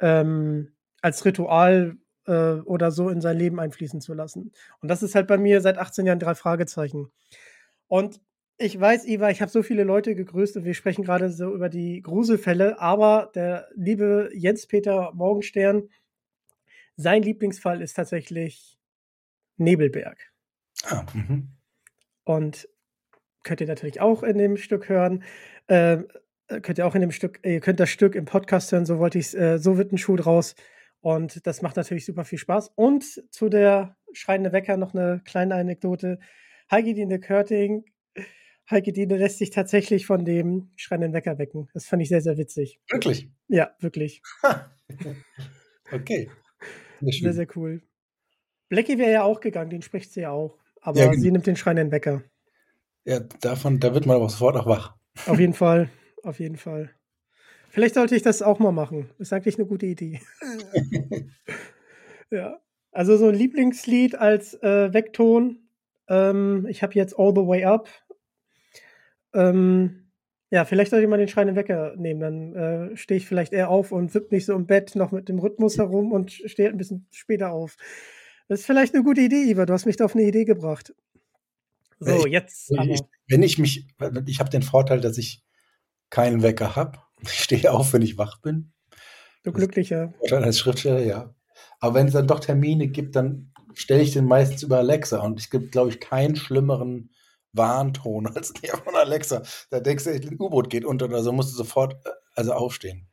ähm, als Ritual äh, oder so in sein Leben einfließen zu lassen. Und das ist halt bei mir seit 18 Jahren drei Fragezeichen. Und ich weiß, Eva, ich habe so viele Leute gegrüßt und wir sprechen gerade so über die Gruselfälle, aber der liebe Jens-Peter Morgenstern, sein Lieblingsfall ist tatsächlich Nebelberg. Ah, mhm. Und könnt ihr natürlich auch in dem Stück hören. Äh, könnt ihr auch in dem Stück, ihr könnt das Stück im Podcast hören, so wollte ich äh, so wird ein Schuh draus. Und das macht natürlich super viel Spaß. Und zu der schreiende Wecker noch eine kleine Anekdote. Heike Dine Körting, Heike Dine lässt sich tatsächlich von dem schreienden Wecker wecken. Das fand ich sehr, sehr witzig. Wirklich? Ja, wirklich. okay. Sehr, sehr, sehr cool. Blackie wäre ja auch gegangen, den spricht sie ja auch. Aber ja, sie nimmt den schreienden Wecker. Ja, davon, da wird man aber sofort auch wach. Auf jeden Fall, auf jeden Fall. Vielleicht sollte ich das auch mal machen. Ist eigentlich eine gute Idee. ja. Also so ein Lieblingslied als äh, Vekton. Ähm, ich habe jetzt All the Way Up. Ähm, ja, vielleicht sollte ich mal den schreienden Wecker nehmen. Dann äh, stehe ich vielleicht eher auf und wipp nicht so im Bett noch mit dem Rhythmus herum und stehe ein bisschen später auf. Das ist vielleicht eine gute Idee, Iva. Du hast mich da auf eine Idee gebracht. So, ich, jetzt. Ich, wenn ich mich, ich habe den Vorteil, dass ich keinen Wecker habe. Ich stehe auf, wenn ich wach bin. Du glücklicher. Als Schriftsteller, ja. Aber wenn es dann doch Termine gibt, dann stelle ich den meistens über Alexa. Und es gibt, glaube ich, keinen schlimmeren Warnton als der von Alexa. Da denkst du, ein U-Boot geht unter oder so, musst du sofort äh, also aufstehen.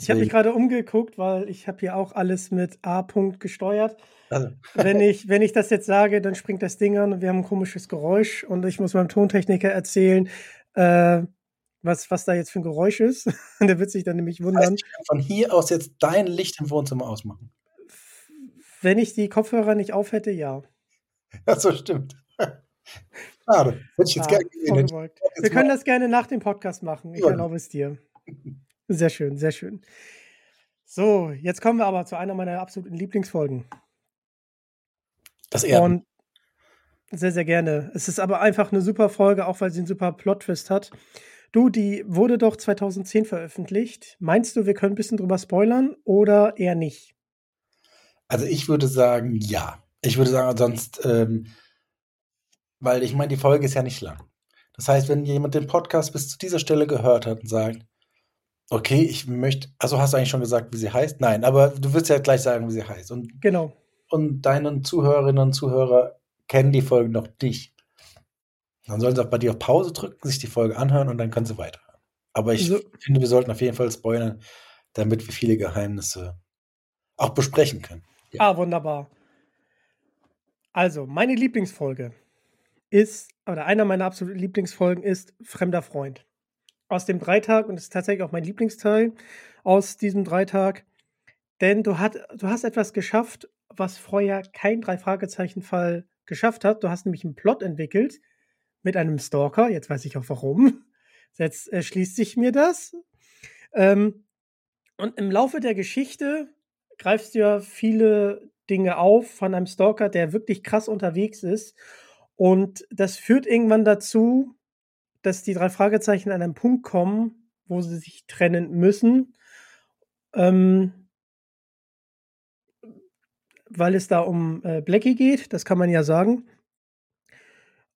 Ich habe mich gerade umgeguckt, weil ich habe hier auch alles mit A. -Punkt gesteuert. Also. wenn, ich, wenn ich das jetzt sage, dann springt das Ding an und wir haben ein komisches Geräusch und ich muss meinem Tontechniker erzählen, äh, was, was da jetzt für ein Geräusch ist. Der wird sich dann nämlich wundern. Das heißt, ich kann von hier aus jetzt dein Licht im Wohnzimmer ausmachen. Wenn ich die Kopfhörer nicht auf hätte, ja. Ja, so stimmt. Schade. Hätte ich jetzt ah, gerne gesehen. Wir können das gerne nach dem Podcast machen. Ich ja. erlaube es dir. Sehr schön, sehr schön. So, jetzt kommen wir aber zu einer meiner absoluten Lieblingsfolgen. Das Erden. Und sehr, sehr gerne. Es ist aber einfach eine super Folge, auch weil sie einen super Plot-Twist hat. Du, die wurde doch 2010 veröffentlicht. Meinst du, wir können ein bisschen drüber spoilern oder eher nicht? Also ich würde sagen, ja. Ich würde sagen, sonst, ähm, weil ich meine, die Folge ist ja nicht lang. Das heißt, wenn jemand den Podcast bis zu dieser Stelle gehört hat und sagt, okay, ich möchte, also hast du eigentlich schon gesagt, wie sie heißt? Nein, aber du wirst ja gleich sagen, wie sie heißt. Und, genau. Und deinen Zuhörerinnen und Zuhörer kennen die Folge noch nicht. Dann sollen sie auch bei dir auf Pause drücken, sich die Folge anhören und dann können sie weiterhören. Aber ich so. finde, wir sollten auf jeden Fall spoilern, damit wir viele Geheimnisse auch besprechen können. Ja. Ah, wunderbar. Also, meine Lieblingsfolge ist, oder einer meiner absoluten Lieblingsfolgen ist Fremder Freund. Aus dem Dreitag, und das ist tatsächlich auch mein Lieblingsteil aus diesem Dreitag. Denn du, hat, du hast etwas geschafft, was vorher kein Drei-Fragezeichen-Fall geschafft hat. Du hast nämlich einen Plot entwickelt, mit einem Stalker. Jetzt weiß ich auch warum. Jetzt erschließt sich mir das. Ähm, und im Laufe der Geschichte greifst du ja viele Dinge auf von einem Stalker, der wirklich krass unterwegs ist. Und das führt irgendwann dazu, dass die drei Fragezeichen an einen Punkt kommen, wo sie sich trennen müssen. Ähm, weil es da um äh, Blackie geht, das kann man ja sagen.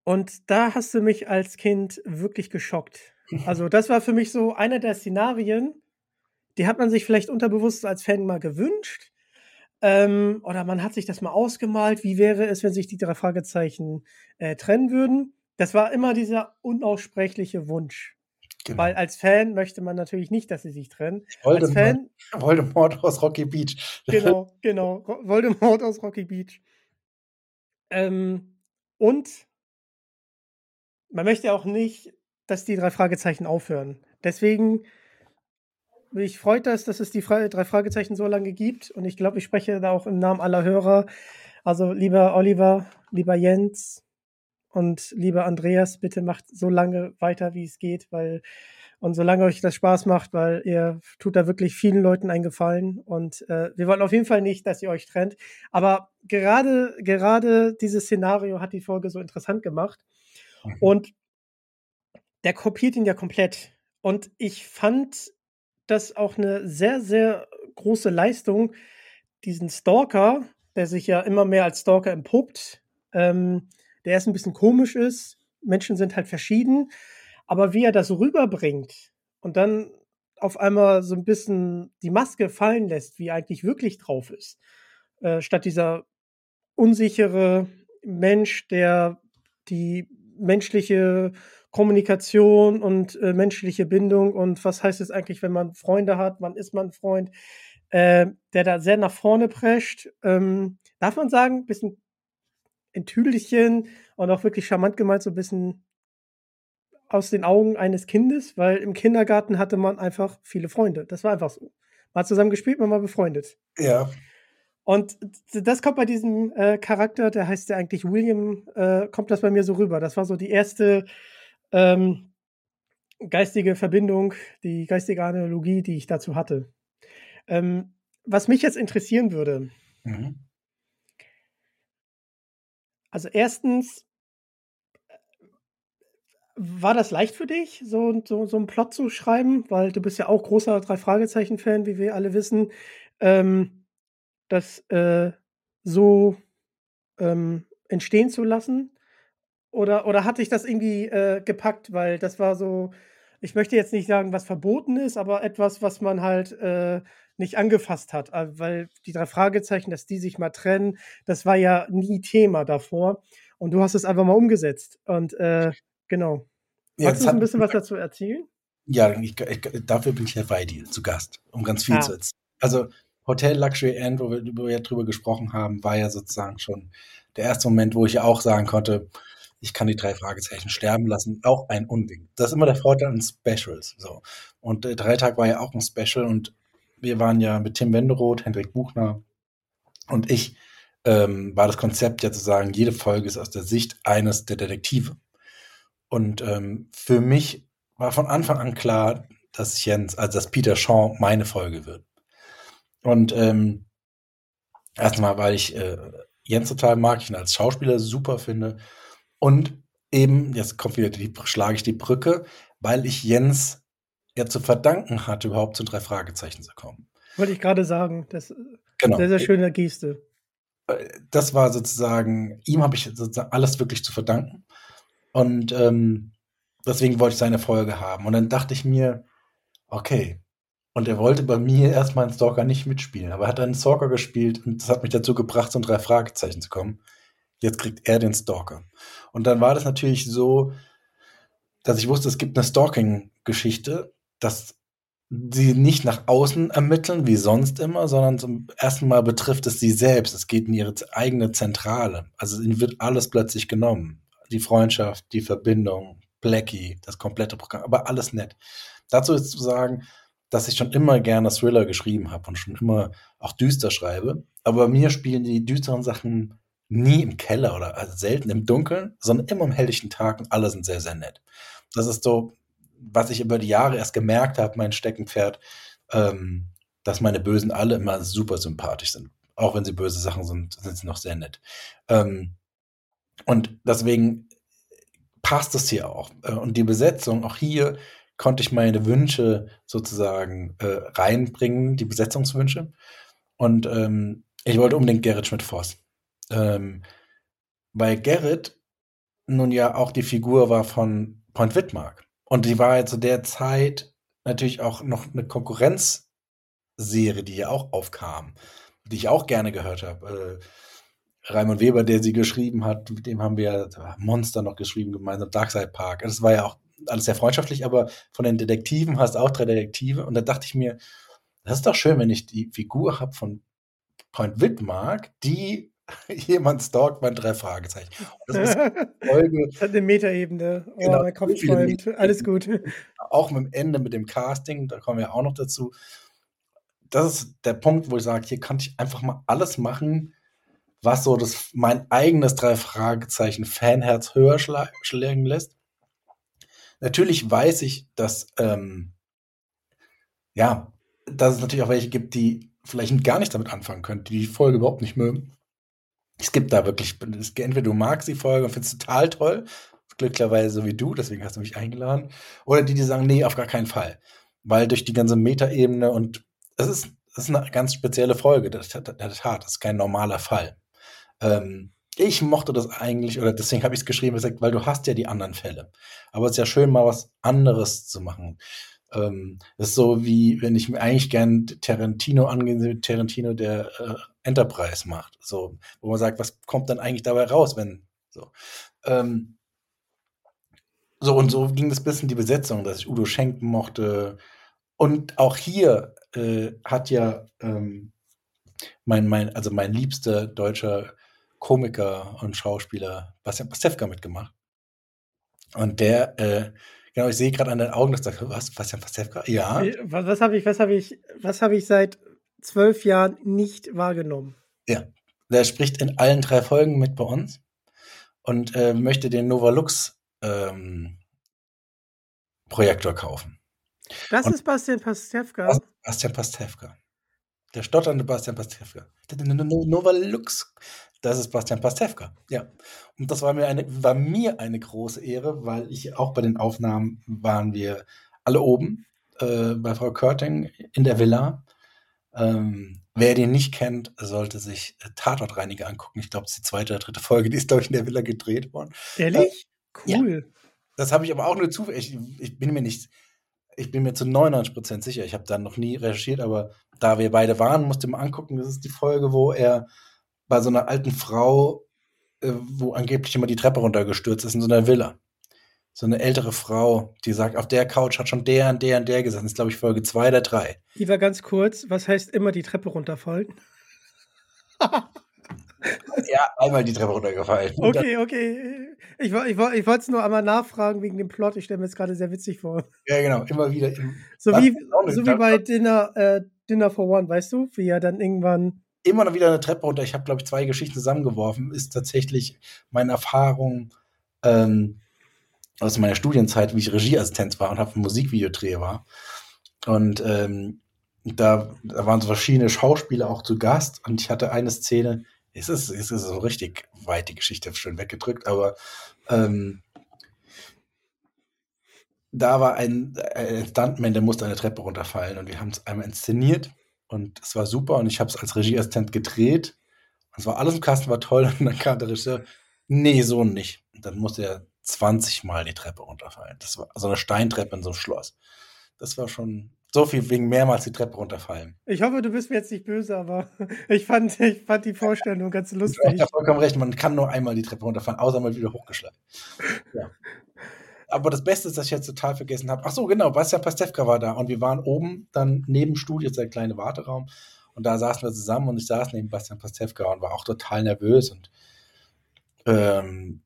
Und da hast du mich als Kind wirklich geschockt. Also, das war für mich so einer der Szenarien, die hat man sich vielleicht unterbewusst als Fan mal gewünscht. Ähm, oder man hat sich das mal ausgemalt. Wie wäre es, wenn sich die drei Fragezeichen äh, trennen würden? Das war immer dieser unaussprechliche Wunsch. Genau. Weil als Fan möchte man natürlich nicht, dass sie sich trennen. Voldemort, als Fan, Voldemort aus Rocky Beach. Genau, genau. Voldemort aus Rocky Beach. Ähm, und man möchte auch nicht, dass die drei Fragezeichen aufhören. Deswegen mich freut das, dass es die drei Fragezeichen so lange gibt. Und ich glaube, ich spreche da auch im Namen aller Hörer. Also lieber Oliver, lieber Jens Und lieber Andreas, bitte macht so lange weiter, wie es geht, weil und solange euch das Spaß macht, weil ihr tut da wirklich vielen Leuten einen Gefallen und äh, wir wollen auf jeden Fall nicht, dass ihr euch trennt. Aber gerade gerade dieses Szenario hat die Folge so interessant gemacht. Und der kopiert ihn ja komplett. Und ich fand das auch eine sehr sehr große Leistung, diesen Stalker, der sich ja immer mehr als Stalker empuppt, ähm, der erst ein bisschen komisch ist. Menschen sind halt verschieden, aber wie er das rüberbringt und dann auf einmal so ein bisschen die Maske fallen lässt, wie eigentlich wirklich drauf ist, äh, statt dieser unsichere Mensch, der die menschliche Kommunikation und äh, menschliche Bindung und was heißt es eigentlich, wenn man Freunde hat, wann ist man Freund, äh, der da sehr nach vorne prescht. Ähm, darf man sagen, ein bisschen in und auch wirklich charmant gemeint, so ein bisschen aus den Augen eines Kindes, weil im Kindergarten hatte man einfach viele Freunde. Das war einfach so. Man hat zusammen gespielt, man war befreundet. Ja. Und das kommt bei diesem äh, Charakter, der heißt ja eigentlich William, äh, kommt das bei mir so rüber. Das war so die erste ähm, geistige Verbindung, die geistige Analogie, die ich dazu hatte. Ähm, was mich jetzt interessieren würde, mhm. also erstens, war das leicht für dich, so, so, so einen Plot zu schreiben? Weil du bist ja auch großer Drei-Fragezeichen-Fan, wie wir alle wissen. Ähm, das äh, so ähm, entstehen zu lassen? Oder, oder hat dich das irgendwie äh, gepackt? Weil das war so, ich möchte jetzt nicht sagen, was verboten ist, aber etwas, was man halt äh, nicht angefasst hat. Äh, weil die drei Fragezeichen, dass die sich mal trennen, das war ja nie Thema davor. Und du hast es einfach mal umgesetzt. Und äh, genau. Ja, Magst du ein bisschen was dazu erzählen? Ja, ich, ich, dafür bin ich ja bei dir zu Gast, um ganz viel ah. zu erzählen. Also Hotel Luxury End, wo wir, wo wir drüber gesprochen haben, war ja sozusagen schon der erste Moment, wo ich ja auch sagen konnte, ich kann die drei Fragezeichen sterben lassen. Auch ein Unding. Das ist immer der Vorteil an Specials. So. Und äh, Dreitag war ja auch ein Special und wir waren ja mit Tim Wenderoth, Hendrik Buchner und ich, ähm, war das Konzept ja zu sagen, jede Folge ist aus der Sicht eines der Detektive. Und ähm, für mich war von Anfang an klar, dass Jens, also dass Peter Shaw meine Folge wird. Und ähm, erstmal, weil ich äh, Jens total mag, ich ihn als Schauspieler super finde. Und eben, jetzt kommt wieder die, schlage ich die Brücke, weil ich Jens ja zu verdanken hatte, überhaupt zu drei Fragezeichen zu kommen. Wollte ich gerade sagen, das ist genau. sehr, sehr schöne Geste. Äh, das war sozusagen, ihm habe ich sozusagen alles wirklich zu verdanken. Und ähm, deswegen wollte ich seine Folge haben. Und dann dachte ich mir, okay. Und er wollte bei mir erstmal einen Stalker nicht mitspielen, aber er hat einen Stalker gespielt und das hat mich dazu gebracht, zum drei Fragezeichen zu kommen. Jetzt kriegt er den Stalker. Und dann war das natürlich so, dass ich wusste, es gibt eine Stalking-Geschichte, dass sie nicht nach außen ermitteln, wie sonst immer, sondern zum ersten Mal betrifft es sie selbst. Es geht in ihre eigene Zentrale. Also ihnen wird alles plötzlich genommen die Freundschaft, die Verbindung, Blackie, das komplette Programm, aber alles nett. Dazu ist zu sagen, dass ich schon immer gerne Thriller geschrieben habe und schon immer auch düster schreibe. Aber bei mir spielen die düsteren Sachen nie im Keller oder also selten im Dunkeln, sondern immer am helllichen Tag und alle sind sehr, sehr nett. Das ist so, was ich über die Jahre erst gemerkt habe, mein Steckenpferd, ähm, dass meine Bösen alle immer super sympathisch sind. Auch wenn sie böse Sachen sind, sind sie noch sehr nett. Ähm, und deswegen passt es hier auch. Äh, und die Besetzung, auch hier konnte ich meine Wünsche sozusagen äh, reinbringen, die Besetzungswünsche. Und ähm, ich wollte unbedingt Gerrit Schmidt-Voss. Ähm, weil Gerrit nun ja auch die Figur war von Point Wittmark. Und die war ja zu der Zeit natürlich auch noch eine Konkurrenzserie, die ja auch aufkam, die ich auch gerne gehört habe. Äh, Raimund Weber, der sie geschrieben hat, mit dem haben wir Monster noch geschrieben, gemeinsam Darkside Park. Das war ja auch alles sehr freundschaftlich, aber von den Detektiven hast du auch drei Detektive. Und da dachte ich mir, das ist doch schön, wenn ich die Figur habe von Point Wittmark, die jemand stalkt mein drei Fragezeichen. Das ist Folge. Das hat eine Metaebene. Oh, genau, mein Kopf schäumt. Alles gut. Auch mit dem Ende, mit dem Casting, da kommen wir auch noch dazu. Das ist der Punkt, wo ich sage, hier kann ich einfach mal alles machen, was so das mein eigenes drei Fragezeichen Fanherz höher schlagen lässt. Natürlich weiß ich, dass ähm, ja, dass es natürlich auch welche gibt, die vielleicht gar nicht damit anfangen können, die die Folge überhaupt nicht mögen. Es gibt da wirklich, entweder du magst die Folge und findest total toll, glücklicherweise so wie du, deswegen hast du mich eingeladen, oder die, die sagen, nee, auf gar keinen Fall. Weil durch die ganze Metaebene und es ist, ist eine ganz spezielle Folge, das, das, das, das ist kein normaler Fall. Ähm, ich mochte das eigentlich, oder deswegen habe ich es geschrieben, weil du hast ja die anderen Fälle. Aber es ist ja schön, mal was anderes zu machen. Ähm, das ist so wie, wenn ich mir eigentlich gern Tarantino angehe, Tarantino der äh, Enterprise macht. So, wo man sagt, was kommt dann eigentlich dabei raus, wenn so. Ähm, so und so ging das bis in die Besetzung, dass ich Udo Schenk mochte. Und auch hier äh, hat ja ähm, mein, mein, also mein liebster deutscher Komiker und Schauspieler Bastian Pastewka mitgemacht. Und der, äh, genau, ich sehe gerade an den Augen, dass du was, Bastian Pastewka? Ja. Was, was habe ich, was habe ich, was habe ich seit zwölf Jahren nicht wahrgenommen? Ja, der spricht in allen drei Folgen mit bei uns und äh, möchte den Novalux ähm, Projektor kaufen. Das und ist Bastian Pastewka. Bastian Pastewka. Der stotternde Bastian Pastewka. Novalux. Das ist Bastian Pastewka. Ja. Und das war mir eine, war mir eine große Ehre, weil ich auch bei den Aufnahmen waren wir alle oben äh, bei Frau Körting in der Villa. Ähm, wer den nicht kennt, sollte sich äh, Tatortreiniger angucken. Ich glaube, es ist die zweite oder dritte Folge, die ist, glaube ich, in der Villa gedreht worden. Ehrlich? Äh, cool. Ja. Das habe ich aber auch nur zufällig. Ich, ich, bin mir nicht, ich bin mir zu 99% sicher. Ich habe da noch nie recherchiert, aber da wir beide waren, musste man angucken. Das ist die Folge, wo er bei so einer alten Frau, äh, wo angeblich immer die Treppe runtergestürzt ist, in so einer Villa. So eine ältere Frau, die sagt, auf der Couch hat schon der und der und der gesessen. Das ist, glaube ich, Folge 2 oder 3. Die war ganz kurz. Was heißt immer die Treppe runterfallen? ja, einmal die Treppe runtergefallen. Okay, okay. Ich, ich, ich wollte es nur einmal nachfragen wegen dem Plot. Ich stelle mir es gerade sehr witzig vor. Ja, genau. Immer wieder. so wie, so wie bei Dinner, äh, Dinner for One, weißt du? Wie er dann irgendwann. Immer noch wieder eine Treppe runter. Ich habe, glaube ich, zwei Geschichten zusammengeworfen. Ist tatsächlich meine Erfahrung ähm, aus meiner Studienzeit, wie ich Regieassistent war und habe Musikvideodreh war. Und ähm, da, da waren so verschiedene Schauspieler auch zu Gast. Und ich hatte eine Szene, es ist, es ist so richtig weit die Geschichte schön weggedrückt, aber ähm, da war ein, ein Stuntman, der musste eine Treppe runterfallen und wir haben es einmal inszeniert und es war super und ich habe es als Regieassistent gedreht. Und es war alles im Kasten, war toll und dann kam der Regisseur, nee, so nicht. Und dann musste er 20 Mal die Treppe runterfallen. Das war so eine Steintreppe in so einem Schloss. Das war schon so viel wegen mehrmals die Treppe runterfallen. Ich hoffe, du bist mir jetzt nicht böse, aber ich fand, ich fand die Vorstellung ganz lustig. Ich habe vollkommen recht, man kann nur einmal die Treppe runterfallen, außer mal wieder hochgeschlagen. Ja. Aber das Beste ist, dass ich jetzt total vergessen habe. Ach so, genau, Bastian Pastewka war da und wir waren oben dann neben Studio, der kleine Warteraum und da saßen wir zusammen und ich saß neben Bastian Pastewka und war auch total nervös und ähm,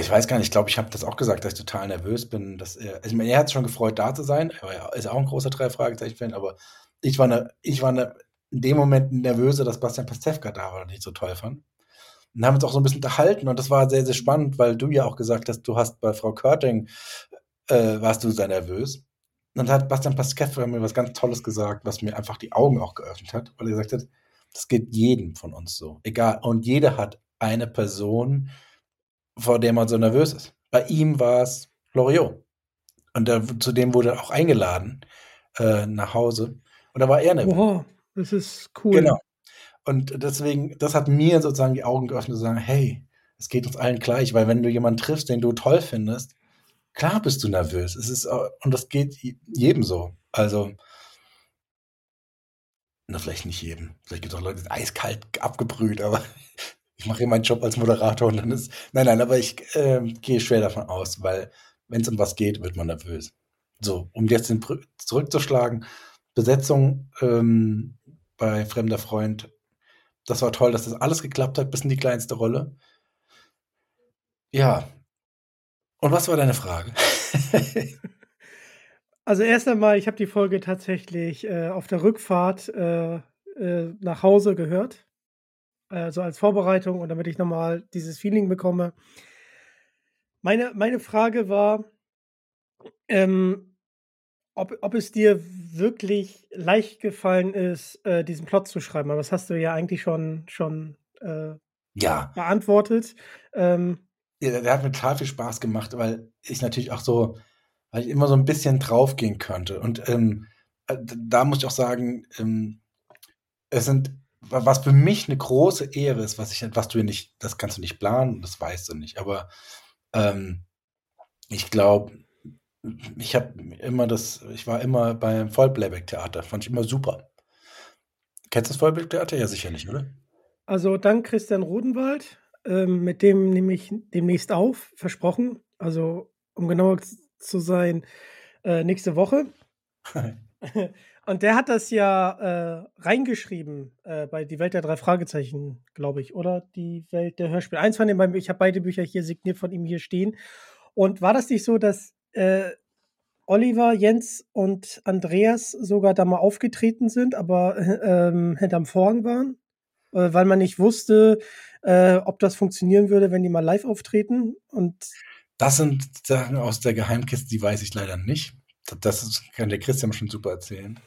ich weiß gar nicht, ich glaube, ich habe das auch gesagt, dass ich total nervös bin. Dass er, also er hat es schon gefreut, da zu sein. Er ist auch ein großer Drei-Fragezeichen-Fan, aber ich war, ne, ich war ne, in dem Moment nervöser, dass Bastian Pastewka da war und nicht so toll fand. Und haben uns auch so ein bisschen unterhalten und das war sehr, sehr spannend, weil du ja auch gesagt hast, du hast bei Frau Körting, äh, warst du sehr nervös. Und dann hat Bastian Pastewka mir was ganz Tolles gesagt, was mir einfach die Augen auch geöffnet hat, weil er gesagt hat, das geht jedem von uns so. Egal. Und jeder hat eine Person, vor der man so nervös ist. Bei ihm war es Loriot. Und da, zu dem wurde auch eingeladen äh, nach Hause. Und da war er nervös. Wow, das ist cool. Genau. Und deswegen, das hat mir sozusagen die Augen geöffnet, zu sagen, hey, es geht uns allen gleich, weil wenn du jemanden triffst, den du toll findest, klar bist du nervös. Es ist, und das geht jedem so. Also, na, vielleicht nicht jedem. Vielleicht gibt es auch Leute, die sind eiskalt abgebrüht, aber ich mache hier meinen Job als Moderator und dann ist. Nein, nein, aber ich äh, gehe schwer davon aus, weil wenn es um was geht, wird man nervös. So, um jetzt den zurückzuschlagen, Besetzung ähm, bei Fremder Freund, das war toll, dass das alles geklappt hat, bis in die kleinste Rolle. Ja. Und was war deine Frage? also erst einmal, ich habe die Folge tatsächlich äh, auf der Rückfahrt äh, äh, nach Hause gehört so als Vorbereitung und damit ich nochmal dieses Feeling bekomme. Meine, meine Frage war, ähm, ob, ob es dir wirklich leicht gefallen ist, äh, diesen Plot zu schreiben. Aber das hast du ja eigentlich schon, schon äh, Ja. beantwortet. Ähm, Ja, der hat mir total viel Spaß gemacht, weil ich natürlich auch so, weil ich immer so ein bisschen draufgehen könnte. Und ähm, äh, da muss ich auch sagen, ähm, es sind, wa- was für mich eine große Ehre ist, was ich, was du nicht, das kannst du nicht planen, das weißt du nicht. Aber ähm, ich glaube, ich habe immer das, ich war immer beim Vollplayback-Theater, fand ich immer super. Kennst du das Vollplayback-Theater? Ja, sicher nicht, oder? also dank Christian Rodenwald, ähm, mit dem nehme ich demnächst auf, versprochen. Also um genauer zu sein, äh, nächste Woche. Und der hat das ja äh, reingeschrieben äh, bei Die Welt der drei Fragezeichen, glaube ich, oder Die Welt der Hörspiele. Eins von den beiden, ich habe beide Bücher hier signiert von ihm hier stehen. Und war das nicht so, dass äh, Oliver, Jens und Andreas sogar da mal aufgetreten sind, aber äh, ähm, hinterm Vorhang waren? Äh, weil man nicht wusste, äh, ob das funktionieren würde, wenn die mal live auftreten. Und Das sind Sachen aus der Geheimkiste, die weiß ich leider nicht. Das kann der Christian schon super erzählen.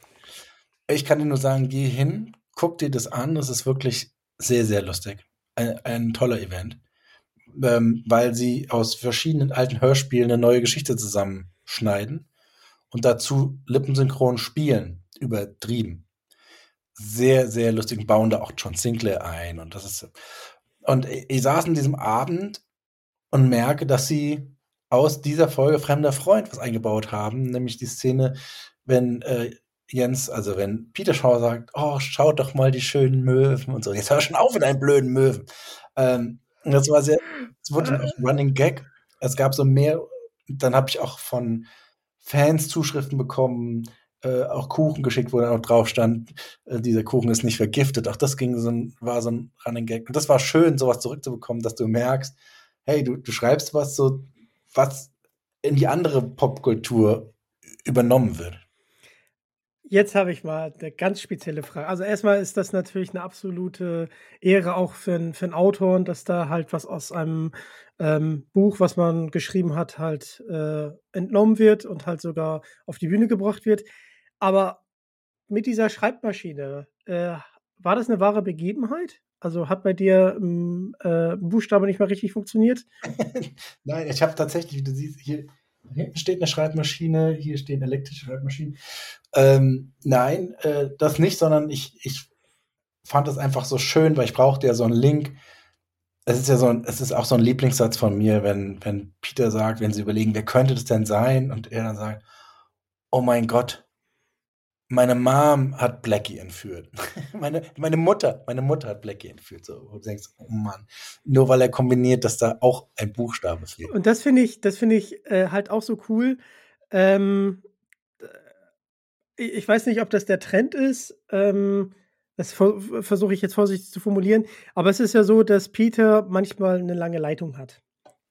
Ich kann dir nur sagen, geh hin, guck dir das an. Das ist wirklich sehr, sehr lustig. Ein, ein toller Event. Ähm, weil sie aus verschiedenen alten Hörspielen eine neue Geschichte zusammenschneiden und dazu lippensynchron spielen. Übertrieben. Sehr, sehr lustig. Und bauen da auch John Sinclair ein. Und das ist. Und ich saß in diesem Abend und merke, dass sie aus dieser Folge Fremder Freund was eingebaut haben, nämlich die Szene, wenn äh, Jens, also wenn Peter Shaw sagt, oh, schaut doch mal die schönen Möwen und so, jetzt hör schon auf mit deinen blöden Möwen. Ähm, das war sehr, es wurde auch ein Running Gag. Es gab so mehr, dann habe ich auch von Fans Zuschriften bekommen, äh, auch Kuchen geschickt, wo dann auch drauf stand, äh, dieser Kuchen ist nicht vergiftet. Auch das ging so ein, war so ein Running Gag. Und das war schön, sowas zurückzubekommen, dass du merkst, hey, du, du schreibst was so, was in die andere Popkultur übernommen wird. Jetzt habe ich mal eine ganz spezielle Frage. Also erstmal ist das natürlich eine absolute Ehre auch für, n- für einen Autor, dass da halt was aus einem ähm, Buch, was man geschrieben hat, halt äh, entnommen wird und halt sogar auf die Bühne gebracht wird. Aber mit dieser Schreibmaschine, äh, war das eine wahre Begebenheit? Also hat bei dir ähm, äh, ein Buchstabe nicht mal richtig funktioniert? Nein, ich habe tatsächlich, wie du siehst, hier hinten steht eine Schreibmaschine, hier stehen elektrische Schreibmaschinen. Ähm, nein, äh, das nicht, sondern ich, ich fand das einfach so schön, weil ich brauchte ja so einen Link. Es ist ja so ein, es ist auch so ein Lieblingssatz von mir, wenn, wenn Peter sagt, wenn sie überlegen, wer könnte das denn sein? Und er dann sagt, oh mein Gott, meine Mom hat Blackie entführt. meine, meine Mutter, meine Mutter hat Blackie entführt. So, wo du denkst, oh Mann, nur weil er kombiniert, dass da auch ein Buchstabe fehlt. Und das finde ich, das finde ich äh, halt auch so cool. Ähm, äh, ich weiß nicht, ob das der Trend ist. Ähm, das ver versuche ich jetzt vorsichtig zu formulieren. Aber es ist ja so, dass Peter manchmal eine lange Leitung hat.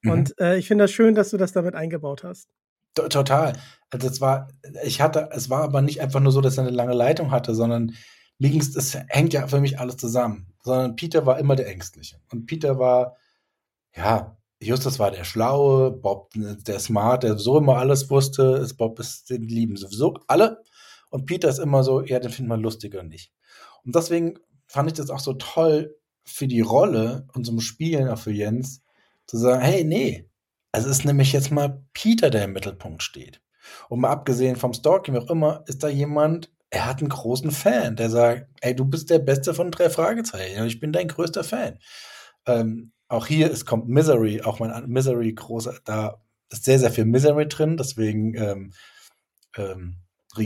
Mhm. Und äh, ich finde das schön, dass du das damit eingebaut hast. To- Total. Also es war, ich hatte, es war aber nicht einfach nur so, dass er eine lange Leitung hatte, sondern ging's, es hängt ja für mich alles zusammen. Sondern Peter war immer der Ängstliche. Und Peter war, ja, Justus war der Schlaue, Bob ne, der Smart, der so immer alles wusste, ist Bob ist, den lieben sowieso alle. Und Peter ist immer so, ja, den findet man lustiger nicht. Und deswegen fand ich das auch so toll für die Rolle und zum Spielen auch für Jens, zu sagen, hey, nee, es ist nämlich jetzt mal Peter, der im Mittelpunkt steht. Und mal abgesehen vom Stalking, wie auch immer, ist da jemand, er hat einen großen Fan, der sagt, ey, du bist der Beste von drei Fragezeichen und ich bin dein größter Fan. Ähm, auch hier, es kommt Misery, auch mein Misery großer, da ist sehr, sehr viel Misery drin, deswegen ähm, ähm,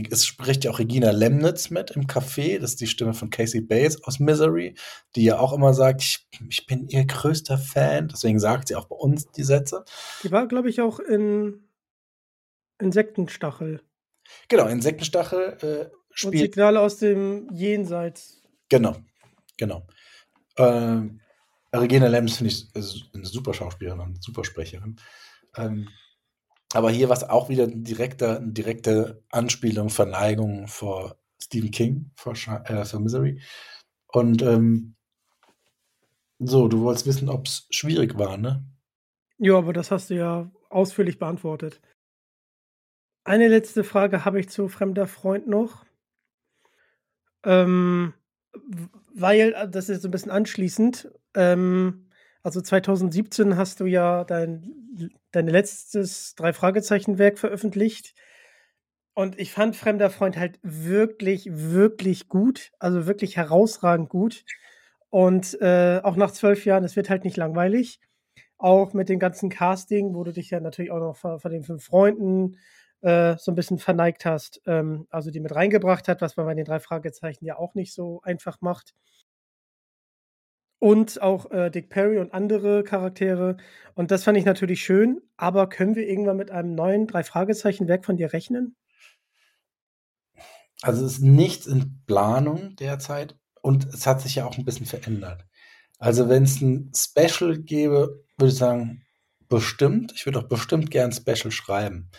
es spricht ja auch Regina Lemnitz mit im Café, das ist die Stimme von Casey Bates aus Misery, die ja auch immer sagt, ich, ich bin ihr größter Fan, deswegen sagt sie auch bei uns die Sätze. Die war, glaube ich, auch in Insektenstachel. Genau, Insektenstachel äh, Und spielt. Signale aus dem Jenseits. Genau, genau. Ähm, Regina Lemnitz finde ich ist eine super Schauspielerin und super Sprecherin. Ähm, aber hier war es auch wieder ein direkter, eine direkte Anspielung, Verneigung vor Stephen King, vor, äh, Misery. Und ähm, So, du wolltest wissen, ob es schwierig war, ne? Ja, aber das hast du ja ausführlich beantwortet. Eine letzte Frage habe ich zu fremder Freund noch. Ähm, weil, das ist so ein bisschen anschließend, ähm, also 2017 hast du ja dein, dein letztes Drei-Fragezeichen-Werk veröffentlicht. Und ich fand Fremder Freund halt wirklich, wirklich gut. Also wirklich herausragend gut. Und äh, auch nach zwölf Jahren, es wird halt nicht langweilig. Auch mit dem ganzen Casting, wo du dich ja natürlich auch noch von, von den fünf Freunden äh, so ein bisschen verneigt hast, ähm, also die mit reingebracht hat, was man bei den drei Fragezeichen ja auch nicht so einfach macht. Und auch äh, Dick Perry und andere Charaktere. Und das fand ich natürlich schön. Aber können wir irgendwann mit einem neuen Drei-Fragezeichen-Werk von dir rechnen? Also es ist nichts in Planung derzeit und es hat sich ja auch ein bisschen verändert. Also wenn es ein Special gäbe, würde ich sagen, bestimmt. Ich würde auch bestimmt gern Special schreiben.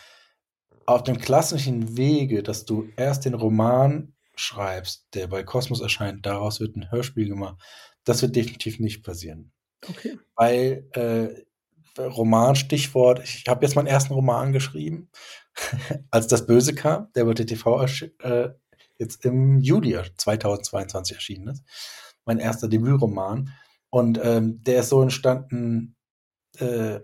Auf dem klassischen Wege, dass du erst den Roman schreibst, der bei Kosmos erscheint, daraus wird ein Hörspiel gemacht, das wird definitiv nicht passieren. Okay. Weil äh, Roman, Stichwort, ich habe jetzt meinen ersten Roman geschrieben, als das Böse kam, der bei TTV äh, jetzt im Juli 2022 erschienen ist. Mein erster Debütroman. Und ähm, der ist so entstanden, äh,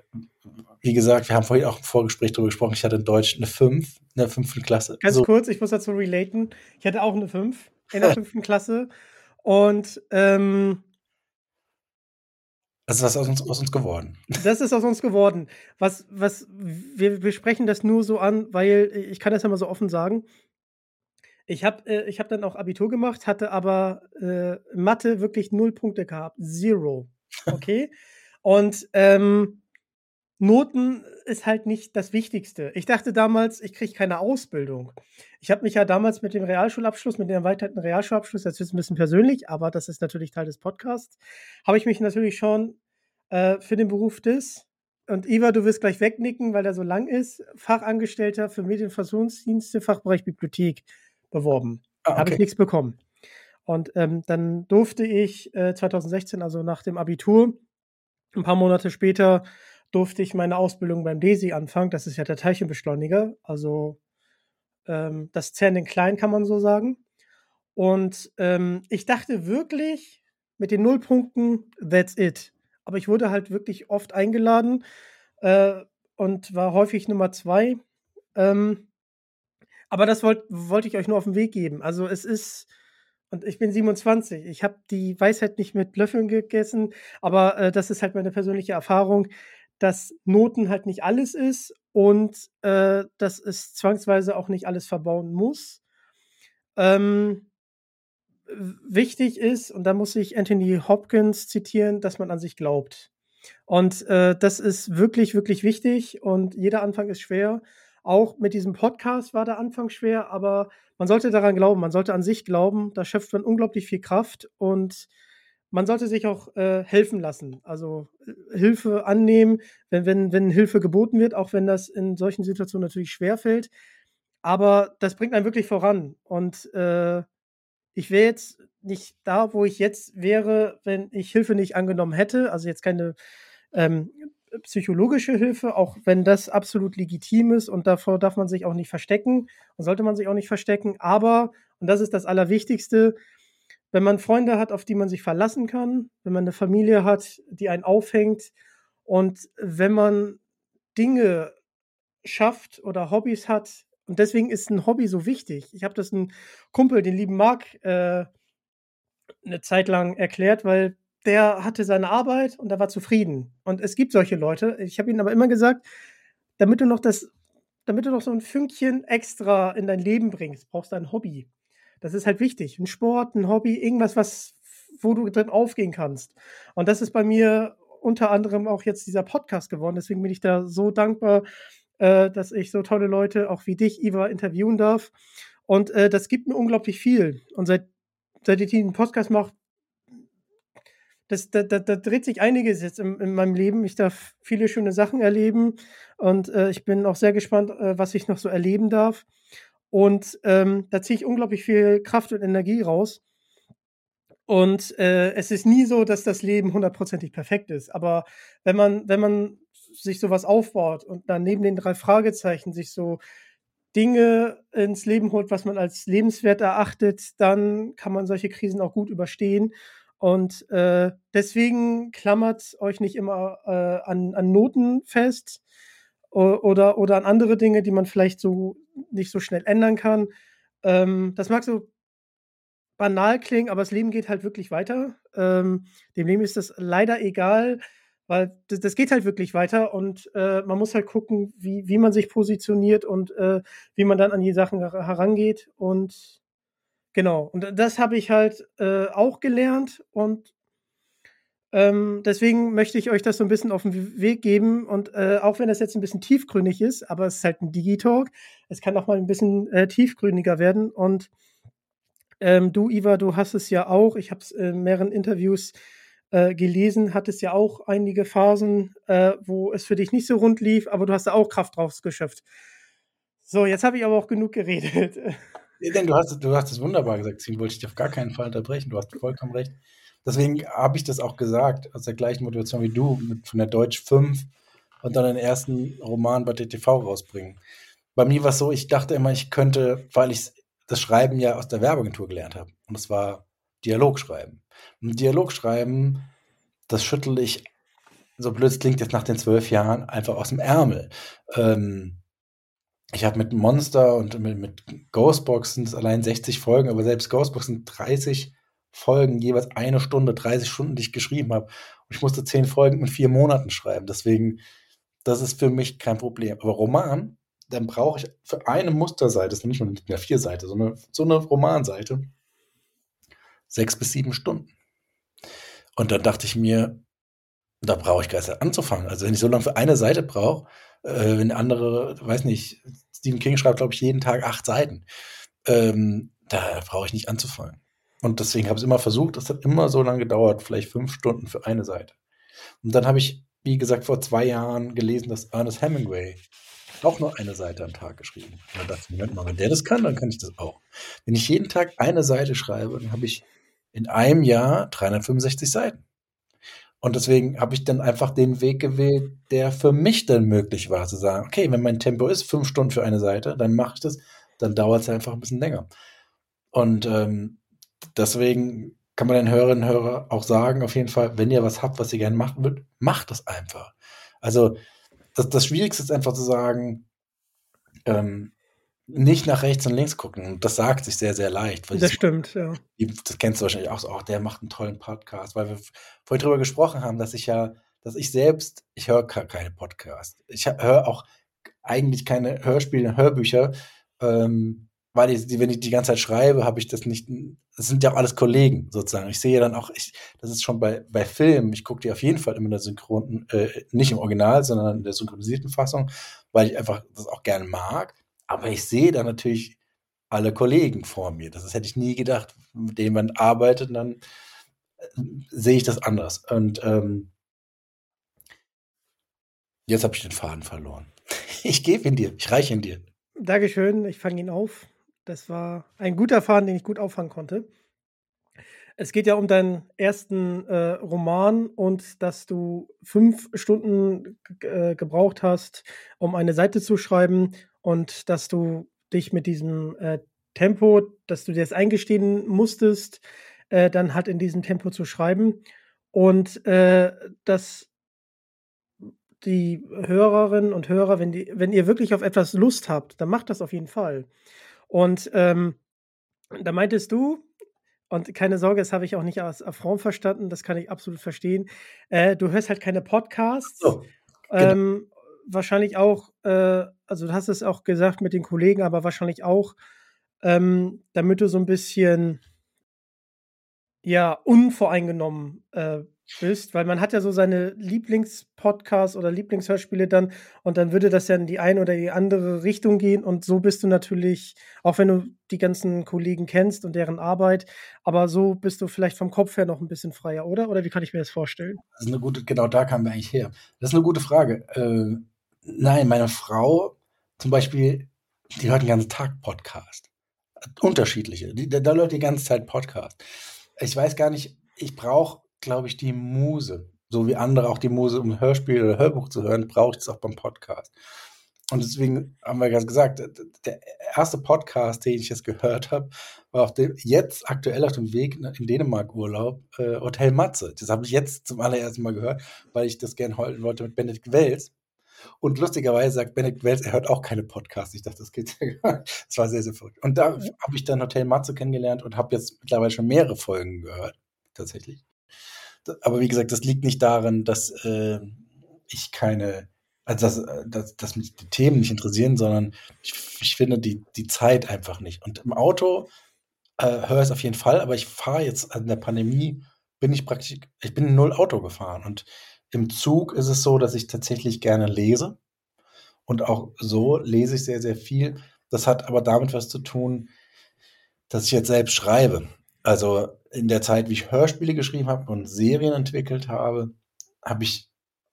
wie gesagt, wir haben vorhin auch im Vorgespräch darüber gesprochen, ich hatte in Deutsch eine 5, eine 5. Klasse. Ganz so. kurz, ich muss dazu relaten. Ich hatte auch eine 5 in der 5. Klasse. Und ähm, das ist was aus uns, aus uns geworden. Das ist aus uns geworden. Was, was, wir, wir sprechen das nur so an, weil ich kann das ja mal so offen sagen. Ich habe äh, hab dann auch Abitur gemacht, hatte aber äh, Mathe wirklich null Punkte gehabt. Zero. Okay? Und ähm, Noten ist halt nicht das Wichtigste. Ich dachte damals, ich kriege keine Ausbildung. Ich habe mich ja damals mit dem Realschulabschluss, mit dem erweiterten Realschulabschluss, das ist ein bisschen persönlich, aber das ist natürlich Teil des Podcasts, habe ich mich natürlich schon äh, für den Beruf des, und Iva, du wirst gleich wegnicken, weil er so lang ist, Fachangestellter für Medienversionsdienste, Fachbereich Bibliothek beworben. Ah, okay. Habe ich nichts bekommen. Und ähm, dann durfte ich äh, 2016, also nach dem Abitur, ein paar Monate später, durfte ich meine Ausbildung beim DESI anfangen. Das ist ja der Teilchenbeschleuniger, also ähm, das CERN in klein, kann man so sagen. Und ähm, ich dachte wirklich, mit den Nullpunkten, that's it. Aber ich wurde halt wirklich oft eingeladen äh, und war häufig Nummer zwei. Ähm, aber das wollte wollt ich euch nur auf den Weg geben. Also es ist, und ich bin 27. Ich habe die Weisheit nicht mit Löffeln gegessen, aber äh, das ist halt meine persönliche Erfahrung dass Noten halt nicht alles ist und äh, dass es zwangsweise auch nicht alles verbauen muss. Ähm, wichtig ist, und da muss ich Anthony Hopkins zitieren, dass man an sich glaubt. Und äh, das ist wirklich, wirklich wichtig und jeder Anfang ist schwer. Auch mit diesem Podcast war der Anfang schwer, aber man sollte daran glauben, man sollte an sich glauben, da schöpft man unglaublich viel Kraft und man sollte sich auch äh, helfen lassen, also äh, Hilfe annehmen, wenn, wenn, wenn Hilfe geboten wird, auch wenn das in solchen Situationen natürlich schwerfällt. Aber das bringt einen wirklich voran. Und äh, ich wäre jetzt nicht da, wo ich jetzt wäre, wenn ich Hilfe nicht angenommen hätte. Also jetzt keine ähm, psychologische Hilfe, auch wenn das absolut legitim ist und davor darf man sich auch nicht verstecken und sollte man sich auch nicht verstecken. Aber, und das ist das Allerwichtigste, wenn man Freunde hat, auf die man sich verlassen kann, wenn man eine Familie hat, die einen aufhängt und wenn man Dinge schafft oder Hobbys hat, und deswegen ist ein Hobby so wichtig. Ich habe das einem Kumpel, den lieben Marc, äh, eine Zeit lang erklärt, weil der hatte seine Arbeit und er war zufrieden. Und es gibt solche Leute. Ich habe ihnen aber immer gesagt, damit du noch das, damit du noch so ein Fünkchen extra in dein Leben bringst, brauchst du ein Hobby. Das ist halt wichtig. Ein Sport, ein Hobby, irgendwas, was, wo du drin aufgehen kannst. Und das ist bei mir unter anderem auch jetzt dieser Podcast geworden. Deswegen bin ich da so dankbar, äh, dass ich so tolle Leute auch wie dich, Iva, interviewen darf. Und äh, das gibt mir unglaublich viel. Und seit, seit ich den Podcast mache, das, da, da, da, dreht sich einiges jetzt in, in, meinem Leben. Ich darf viele schöne Sachen erleben und äh, ich bin auch sehr gespannt, äh, was ich noch so erleben darf. Und ähm, da ziehe ich unglaublich viel Kraft und Energie raus. Und äh, es ist nie so, dass das Leben hundertprozentig perfekt ist. Aber wenn man, wenn man sich sowas aufbaut und dann neben den drei Fragezeichen sich so Dinge ins Leben holt, was man als lebenswert erachtet, dann kann man solche Krisen auch gut überstehen. Und äh, deswegen klammert euch nicht immer äh, an, an Noten fest oder, oder an andere Dinge, die man vielleicht so nicht so schnell ändern kann. Ähm, das mag so banal klingen, aber das Leben geht halt wirklich weiter. Ähm, dem Leben ist das leider egal, weil das, das geht halt wirklich weiter und äh, man muss halt gucken, wie, wie man sich positioniert und äh, wie man dann an die Sachen herangeht. Und genau, und das habe ich halt äh, auch gelernt und ähm, deswegen möchte ich euch das so ein bisschen auf den Weg geben und äh, auch wenn das jetzt ein bisschen tiefgründig ist, aber es ist halt ein Digitalk, es kann auch mal ein bisschen äh, tiefgründiger werden und ähm, du, Iva, du hast es ja auch, ich habe es in mehreren Interviews äh, gelesen, hattest ja auch einige Phasen, äh, wo es für dich nicht so rund lief, aber du hast da auch Kraft draus geschöpft. So, jetzt habe ich aber auch genug geredet. Nee, denn du hast, du hast es wunderbar gesagt, deswegen wollte ich dich auf gar keinen Fall unterbrechen. Du hast vollkommen recht. Deswegen habe ich das auch gesagt, aus der gleichen Motivation wie du, mit, von der Deutsch 5 und dann den ersten Roman bei DTV rausbringen. Bei mir war es so, ich dachte immer, ich könnte, weil ich das Schreiben ja aus der Werbeagentur gelernt habe. Und das war Dialogschreiben. Und Dialogschreiben, das schüttel ich, so blöd es klingt jetzt nach den zwölf Jahren, einfach aus dem Ärmel. Ähm, ich habe mit Monster und mit, mit Ghostbox es allein 60 Folgen, aber selbst Ghostbox sind 30 Folgen, jeweils eine Stunde, 30 Stunden, die ich geschrieben habe. Und ich musste zehn Folgen in vier Monaten schreiben. Deswegen, das ist für mich kein Problem. Aber Roman, dann brauche ich für eine Musterseite, das ist nicht nur eine vier Seite, sondern so eine Romanseite, sechs bis sieben Stunden. Und dann dachte ich mir, da brauche ich gar nicht anzufangen. Also wenn ich so lange für eine Seite brauche, äh, wenn andere, weiß nicht, Stephen King schreibt, glaube ich, jeden Tag acht Seiten, ähm, da brauche ich nicht anzufangen. Und deswegen habe ich es immer versucht, das hat immer so lange gedauert, vielleicht fünf Stunden für eine Seite. Und dann habe ich, wie gesagt, vor zwei Jahren gelesen, dass Ernest Hemingway auch nur eine Seite am Tag geschrieben. Und dann dachte Moment mal, wenn der das kann, dann kann ich das auch. Wenn ich jeden Tag eine Seite schreibe, dann habe ich in einem Jahr 365 Seiten. Und deswegen habe ich dann einfach den Weg gewählt, der für mich dann möglich war, zu sagen, okay, wenn mein Tempo ist, fünf Stunden für eine Seite, dann mache ich das, dann dauert es einfach ein bisschen länger. Und ähm, deswegen kann man den Hörerinnen und Hörern auch sagen, auf jeden Fall, wenn ihr was habt, was ihr gerne machen würdet, macht das einfach. Also das, das Schwierigste ist einfach zu sagen, ähm, nicht nach rechts und links gucken. Und das sagt sich sehr, sehr leicht. das stimmt, ja. Das kennst du wahrscheinlich auch so, oh, der macht einen tollen Podcast, weil wir vorhin drüber gesprochen haben, dass ich ja, dass ich selbst, ich höre keine Podcasts. Ich höre auch eigentlich keine Hörspiele, Hörbücher, ähm, weil ich, wenn ich die ganze Zeit schreibe, habe ich das nicht, das sind ja auch alles Kollegen sozusagen. Ich sehe dann auch, ich, das ist schon bei, bei Filmen, ich gucke die auf jeden Fall immer in der Synchron, äh, nicht im Original, sondern in der synchronisierten Fassung, weil ich einfach das auch gerne mag. Aber ich sehe dann natürlich alle Kollegen vor mir. Das, das hätte ich nie gedacht. Mit denen man arbeitet, dann äh, sehe ich das anders. Und ähm, jetzt habe ich den Faden verloren. Ich gebe ihn dir, ich reiche ihn dir. Dankeschön, ich fange ihn auf. Das war ein guter Faden, den ich gut auffangen konnte. Es geht ja um deinen ersten äh, Roman und dass du fünf Stunden äh, gebraucht hast, um eine Seite zu schreiben und dass du dich mit diesem äh, Tempo, dass du dir das eingestehen musstest, äh, dann halt in diesem Tempo zu schreiben und äh, dass die Hörerinnen und Hörer, wenn, die, wenn ihr wirklich auf etwas Lust habt, dann macht das auf jeden Fall. Und ähm, da meintest du, und keine Sorge, das habe ich auch nicht als Affront verstanden, das kann ich absolut verstehen. Äh, du hörst halt keine Podcasts. So, genau. ähm, wahrscheinlich auch, äh, also du hast es auch gesagt mit den Kollegen, aber wahrscheinlich auch, ähm, damit du so ein bisschen ja unvoreingenommen äh, bist, weil man hat ja so seine Lieblingspodcasts oder Lieblingshörspiele dann und dann würde das ja in die eine oder die andere Richtung gehen und so bist du natürlich, auch wenn du die ganzen Kollegen kennst und deren Arbeit, aber so bist du vielleicht vom Kopf her noch ein bisschen freier, oder? Oder wie kann ich mir das vorstellen? Das ist eine gute, genau da kamen wir eigentlich her. Das ist eine gute Frage. Äh, nein, meine Frau zum Beispiel, die hört den ganzen Tag Podcast. Unterschiedliche. Die, da läuft die ganze Zeit Podcast. ich weiß gar nicht, ich brauche, glaube ich, die Muse. So wie andere auch die Muse, um Hörspiel oder Hörbuch zu hören, brauche ich es auch beim Podcast. Und deswegen haben wir gerade gesagt, der erste Podcast, den ich jetzt gehört habe, war auf dem, jetzt aktuell auf dem Weg in Dänemark-Urlaub, äh, Hotel Matze. Das habe ich jetzt zum allerersten Mal gehört, weil ich das gerne heute wollte mit Benedikt Wells. Und lustigerweise sagt Benedikt Wells, er hört auch keine Podcasts. Ich dachte, das geht ja gar nicht. Das war sehr, sehr verrückt. Und da habe ich dann Hotel Matze kennengelernt und habe jetzt mittlerweile schon mehrere Folgen gehört, tatsächlich. Aber wie gesagt, das liegt nicht daran, dass äh, ich keine also dass, äh, dass, dass mich die Themen nicht interessieren, sondern ich, ich finde die, die Zeit einfach nicht. Und im Auto äh, höre ich es auf jeden Fall, aber ich fahre jetzt an der Pandemie, bin ich praktisch, ich bin null Auto gefahren. Und im Zug ist es so, dass ich tatsächlich gerne lese. Und auch so lese ich sehr, sehr viel. Das hat aber damit was zu tun, dass ich jetzt selbst schreibe. Also in der Zeit, wie ich Hörspiele geschrieben habe und Serien entwickelt habe, habe ich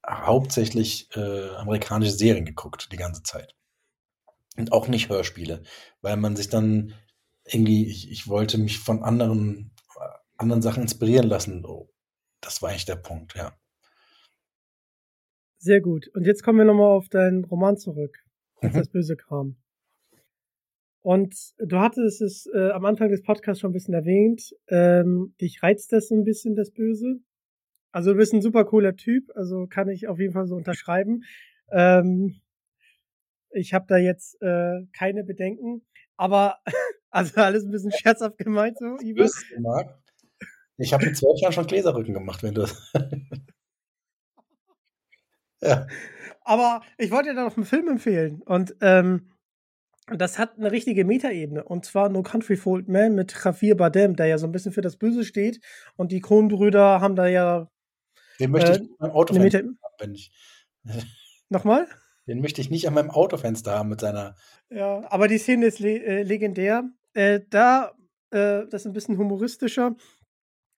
hauptsächlich äh, amerikanische Serien geguckt, die ganze Zeit. Und auch nicht Hörspiele, weil man sich dann irgendwie, ich, ich wollte mich von anderen, anderen Sachen inspirieren lassen. Oh, das war eigentlich der Punkt, ja. Sehr gut. Und jetzt kommen wir nochmal auf deinen Roman zurück, als mhm. das Böse kam. Und du hattest es äh, am Anfang des Podcasts schon ein bisschen erwähnt. Ähm, dich reizt das so ein bisschen, das Böse? Also du bist ein super cooler Typ, also kann ich auf jeden Fall so unterschreiben. Ähm, ich habe da jetzt äh, keine Bedenken, aber also alles ein bisschen scherzhaft gemeint so, Ivan. Ich habe mit zwölf Jahren schon Gläserrücken gemacht, wenn du. ja. Aber ich wollte dir da noch einen Film empfehlen und ähm, das hat eine richtige Metaebene und zwar No Country for Old Man mit Javier Bardem, der ja so ein bisschen für das Böse steht und die Kronbrüder haben da ja den möchte äh, ich beim Autofenster haben, wenn ich. Nochmal? Den möchte ich nicht an meinem Autofenster haben mit seiner. Ja, aber die Szene ist le äh, legendär. Äh, da, äh, das ist ein bisschen humoristischer.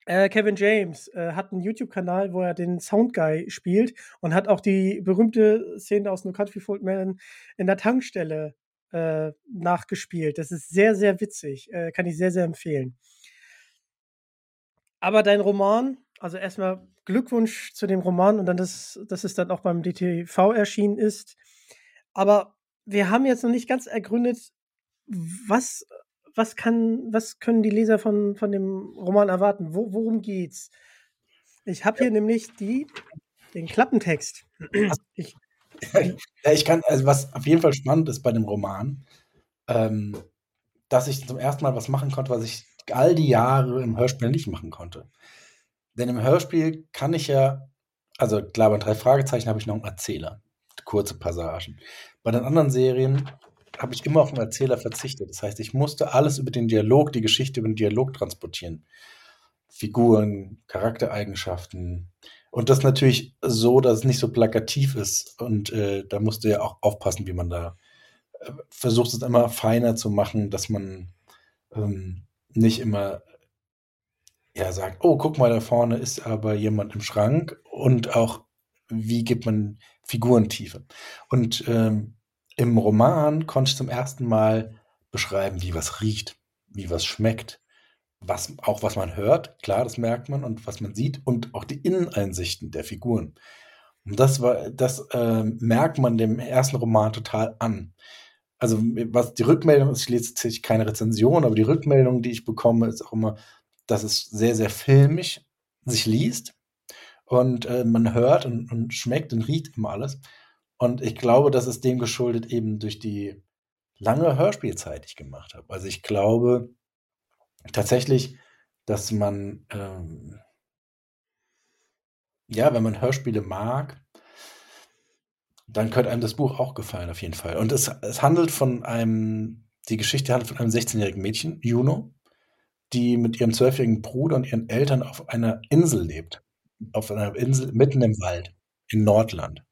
Äh, Kevin James hat einen YouTube-Kanal, wo er den Soundguy spielt und hat auch die berühmte Szene aus No Country for Man in der Tankstelle nachgespielt. Das ist sehr, sehr witzig. kann ich sehr, sehr empfehlen. Aber dein Roman, also erstmal Glückwunsch zu dem Roman und dann, dass, dass es dann auch beim DTV erschienen ist. Aber wir haben jetzt noch nicht ganz ergründet, was, was, kann, was können die Leser von, von dem Roman erwarten? Wo, worum geht's? Ich habe hier nämlich die, den Klappentext. Ich, ja, ich kann, also was auf jeden Fall spannend ist bei dem Roman, ähm, dass ich zum ersten Mal was machen konnte, was ich all die Jahre im Hörspiel nicht machen konnte. Denn im Hörspiel kann ich ja, also klar, bei drei Fragezeichen habe ich noch einen Erzähler, kurze Passagen. Bei den anderen Serien habe ich immer auf den Erzähler verzichtet. Das heißt, ich musste alles über den Dialog, die Geschichte über den Dialog transportieren. Figuren, Charaktereigenschaften. Und das natürlich so, dass es nicht so plakativ ist. Und äh, da musst du ja auch aufpassen, wie man da äh, versucht, es immer feiner zu machen, dass man ähm, nicht immer ja sagt, oh, guck mal, da vorne ist aber jemand im Schrank und auch, wie gibt man Figurentiefe. Und ähm, im Roman konnte ich zum ersten Mal beschreiben, wie was riecht, wie was schmeckt, was auch was man hört, klar, das merkt man und was man sieht und auch die Inneneinsichten der Figuren. Und das war, das äh, merkt man dem ersten Roman total an. Also was die Rückmeldung ist, ich lese jetzt keine Rezension, aber die Rückmeldung, die ich bekomme, ist auch immer, dass es sehr, sehr filmisch sich liest und äh, man hört und, und schmeckt und riecht immer alles. Und ich glaube, das ist dem geschuldet eben durch die lange Hörspielzeit, die ich gemacht habe. Also ich glaube tatsächlich, dass man, ähm, ja, wenn man Hörspiele mag, dann könnte einem das Buch auch gefallen, auf jeden Fall. Und es, es handelt von einem, die Geschichte handelt von einem 16-jährigen Mädchen, Juno, die mit ihrem zwölfjährigen Bruder und ihren Eltern auf einer Insel lebt. Auf einer Insel mitten im Wald in Nordland.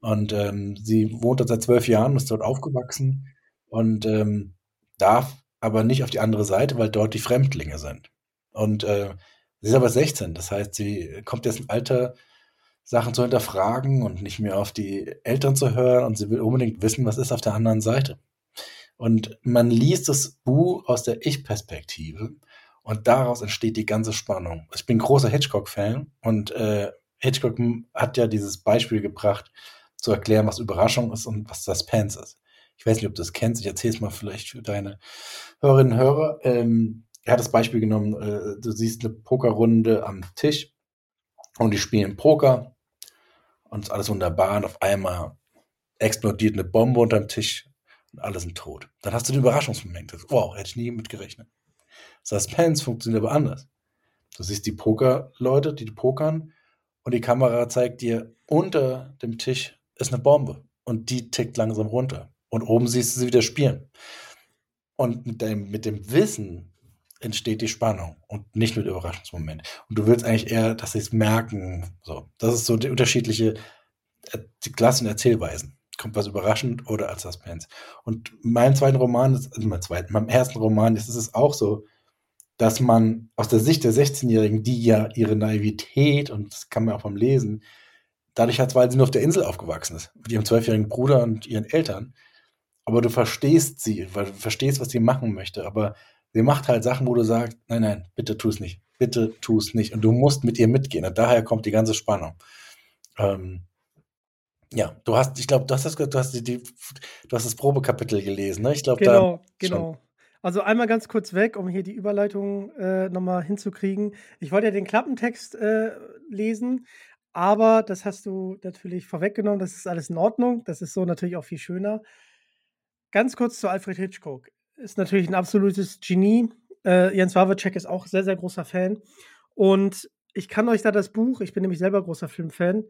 Und ähm, sie wohnt dort seit zwölf Jahren, ist dort aufgewachsen und ähm, darf aber nicht auf die andere Seite, weil dort die Fremdlinge sind. Und äh, sie ist aber 16, das heißt, sie kommt jetzt im Alter, Sachen zu hinterfragen und nicht mehr auf die Eltern zu hören und sie will unbedingt wissen, was ist auf der anderen Seite. Und man liest das Buch aus der Ich-Perspektive. Und daraus entsteht die ganze Spannung. Ich bin großer Hitchcock-Fan und äh, Hitchcock hat ja dieses Beispiel gebracht, zu erklären, was Überraschung ist und was Suspense ist. Ich weiß nicht, ob du das kennst. Ich erzähle es mal vielleicht für deine Hörerinnen und Hörer. Ähm, er hat das Beispiel genommen, äh, du siehst eine Pokerrunde am Tisch und die spielen Poker und ist alles wunderbar und auf einmal explodiert eine Bombe unterm Tisch und alle sind tot. Dann hast du den Überraschungsmoment. Wow, hätte ich nie mitgerechnet. Suspense funktioniert aber anders. Du siehst die Pokerleute, die pokern und die Kamera zeigt dir, unter dem Tisch ist eine Bombe und die tickt langsam runter. Und oben siehst du sie wieder spielen. Und mit dem, mit dem Wissen entsteht die Spannung und nicht mit Überraschungsmoment. Und du willst eigentlich eher, dass sie es merken. So, das ist so die unterschiedliche, äh, die Klassen Erzählweisen. Kommt was überraschend oder als Suspense. Und mein zweiten Roman, ist, also mein zweiten, meinem ersten Roman ist es auch so, dass man aus der Sicht der 16-Jährigen, die ja ihre Naivität, und das kann man auch beim Lesen, dadurch hat, weil sie nur auf der Insel aufgewachsen ist, mit ihrem zwölfjährigen Bruder und ihren Eltern, aber du verstehst sie, weil du verstehst, was sie machen möchte, aber sie macht halt Sachen, wo du sagst, nein, nein, bitte tu es nicht, bitte tu es nicht und du musst mit ihr mitgehen und daher kommt die ganze Spannung. Ähm, ja, du hast, ich glaube, du hast das, du hast die, du hast das Probekapitel gelesen, ne? Ich glaube, genau, da genau. Also einmal ganz kurz weg, um hier die Überleitung äh, nochmal hinzukriegen. Ich wollte ja den Klappentext äh, lesen, aber das hast du natürlich vorweggenommen. Das ist alles in Ordnung. Das ist so natürlich auch viel schöner. Ganz kurz zu Alfred Hitchcock. Ist natürlich ein absolutes Genie. Äh, Jens Wawacek ist auch sehr, sehr großer Fan. Und ich kann euch da das Buch, ich bin nämlich selber großer Filmfan.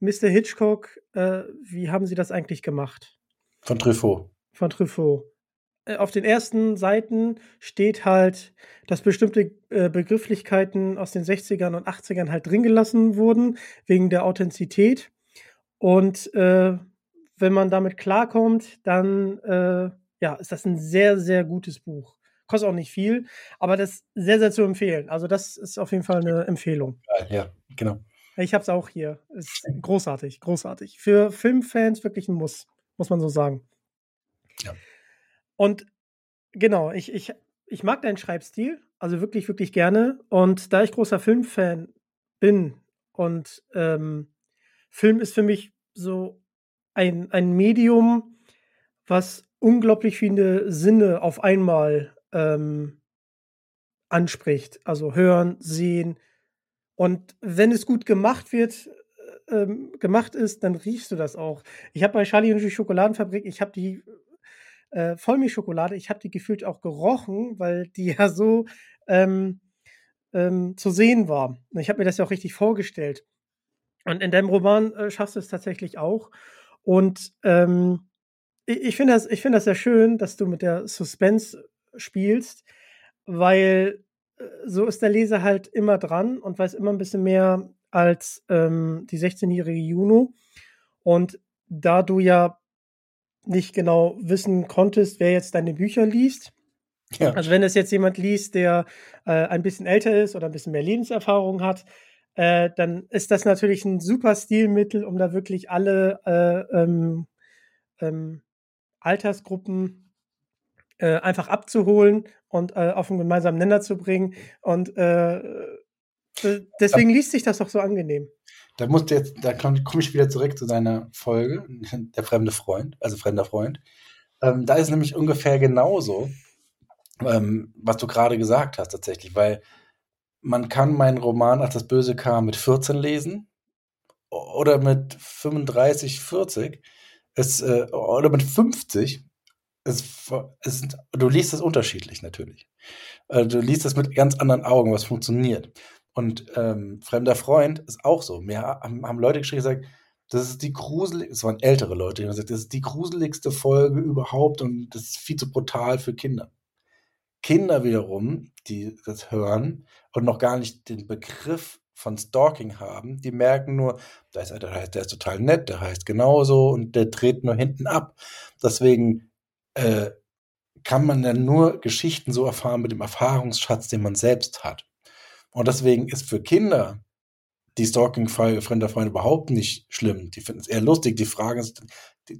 Mr. Hitchcock, äh, wie haben Sie das eigentlich gemacht? Von Truffaut. Von Truffaut. Äh, auf den ersten Seiten steht halt, dass bestimmte äh, Begrifflichkeiten aus den 60ern und 80ern halt drin gelassen wurden, wegen der Authentizität. Und äh, wenn man damit klarkommt, dann äh, ja, ist das ein sehr, sehr gutes Buch. Kostet auch nicht viel, aber das ist sehr, sehr zu empfehlen. Also, das ist auf jeden Fall eine Empfehlung. Ja, genau. Ich habe es auch hier. Ist großartig, großartig. Für Filmfans wirklich ein Muss, muss man so sagen. Ja. Und genau, ich, ich, ich mag deinen Schreibstil, also wirklich, wirklich gerne. Und da ich großer Filmfan bin und ähm, Film ist für mich so ein, ein Medium, was unglaublich viele Sinne auf einmal ähm, anspricht. Also hören, sehen. Und wenn es gut gemacht wird, äh, ähm, gemacht ist, dann riechst du das auch. Ich habe bei Charlie und die Schokoladenfabrik, ich habe die äh, Vollmilchschokolade, ich habe die gefühlt auch gerochen, weil die ja so ähm, ähm, zu sehen war. Ich habe mir das ja auch richtig vorgestellt. Und in deinem Roman äh, schaffst du es tatsächlich auch. Und ähm, ich, ich finde das, find das sehr schön, dass du mit der Suspense spielst, weil äh, so ist der Leser halt immer dran und weiß immer ein bisschen mehr als ähm, die 16-jährige Juno. Und da du ja nicht genau wissen konntest, wer jetzt deine Bücher liest, ja. also wenn es jetzt jemand liest, der äh, ein bisschen älter ist oder ein bisschen mehr Lebenserfahrung hat, äh, dann ist das natürlich ein super Stilmittel, um da wirklich alle äh, ähm, ähm, Altersgruppen äh, einfach abzuholen und äh, auf einen gemeinsamen Nenner zu bringen. Und äh, deswegen liest sich das doch so angenehm. Da musst jetzt, da komme komm ich wieder zurück zu deiner Folge, der fremde Freund, also fremder Freund. Ähm, da ist nämlich ungefähr genauso, ähm, was du gerade gesagt hast tatsächlich, weil man kann meinen Roman, als das Böse kam, mit 14 lesen oder mit 35, 40 es, äh, oder mit 50. Es, es, du liest es unterschiedlich natürlich. Äh, du liest es mit ganz anderen Augen, was funktioniert. Und ähm, Fremder Freund ist auch so. Mir haben, haben Leute geschrieben gesagt, das ist die gruseligste, es waren ältere Leute, die haben gesagt, das ist die gruseligste Folge überhaupt und das ist viel zu brutal für Kinder. Kinder wiederum, die das hören und noch gar nicht den Begriff von Stalking haben, die merken nur, da ist, der, der ist total nett, der heißt genauso und der dreht nur hinten ab. Deswegen äh, kann man dann nur Geschichten so erfahren mit dem Erfahrungsschatz, den man selbst hat. Und deswegen ist für Kinder die Stalking-Fall fremder Freunde überhaupt nicht schlimm. Die finden es eher lustig. Die fragen,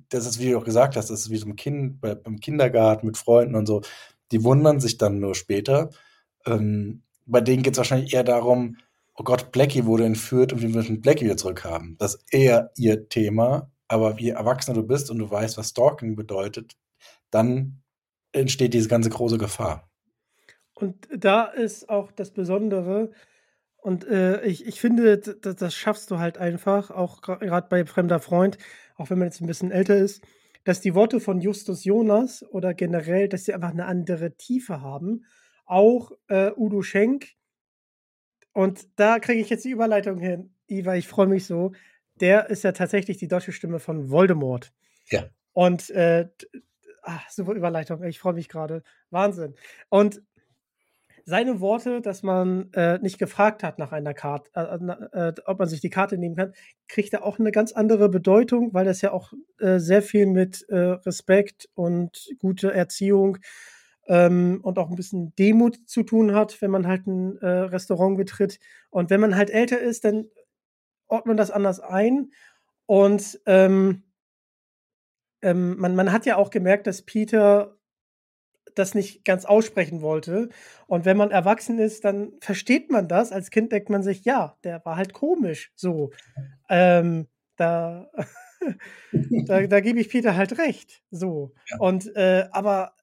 das ist, wie du auch gesagt hast, das ist wie so ein Kind beim Kindergarten mit Freunden und so Die wundern sich dann nur später. Ähm, bei denen geht es wahrscheinlich eher darum, oh Gott, Blackie wurde entführt und wir müssen Blackie wieder zurückhaben. Das ist eher ihr Thema. Aber wie Erwachsener du bist und du weißt, was Stalking bedeutet, dann entsteht diese ganze große Gefahr. Und da ist auch das Besondere, und äh, ich, ich finde, das, das schaffst du halt einfach, auch gerade bei Fremder Freund, auch wenn man jetzt ein bisschen älter ist, dass die Worte von Justus Jonas oder generell, dass sie einfach eine andere Tiefe haben. Auch äh, Udo Schenk. Und da kriege ich jetzt die Überleitung hin. Iva, ich freue mich so. Der ist ja tatsächlich die deutsche Stimme von Voldemort. Ja. Und äh, ach, super Überleitung. Ich freue mich gerade. Wahnsinn. Und seine Worte, dass man äh, nicht gefragt hat nach einer Karte, äh, äh, ob man sich die Karte nehmen kann, kriegt er auch eine ganz andere Bedeutung, weil das ja auch äh, sehr viel mit äh, Respekt und gute Erziehung ähm, und auch ein bisschen Demut zu tun hat, wenn man halt ein äh, Restaurant betritt. Und wenn man halt älter ist, dann ordnet man das anders ein. Und ähm, ähm, man, man hat ja auch gemerkt, dass Peter das nicht ganz aussprechen wollte. Und wenn man erwachsen ist, dann versteht man das. Als Kind denkt man sich, ja, der war halt komisch. So. Ähm, da, da, da gebe ich Peter halt recht. So. Ja. Und äh, aber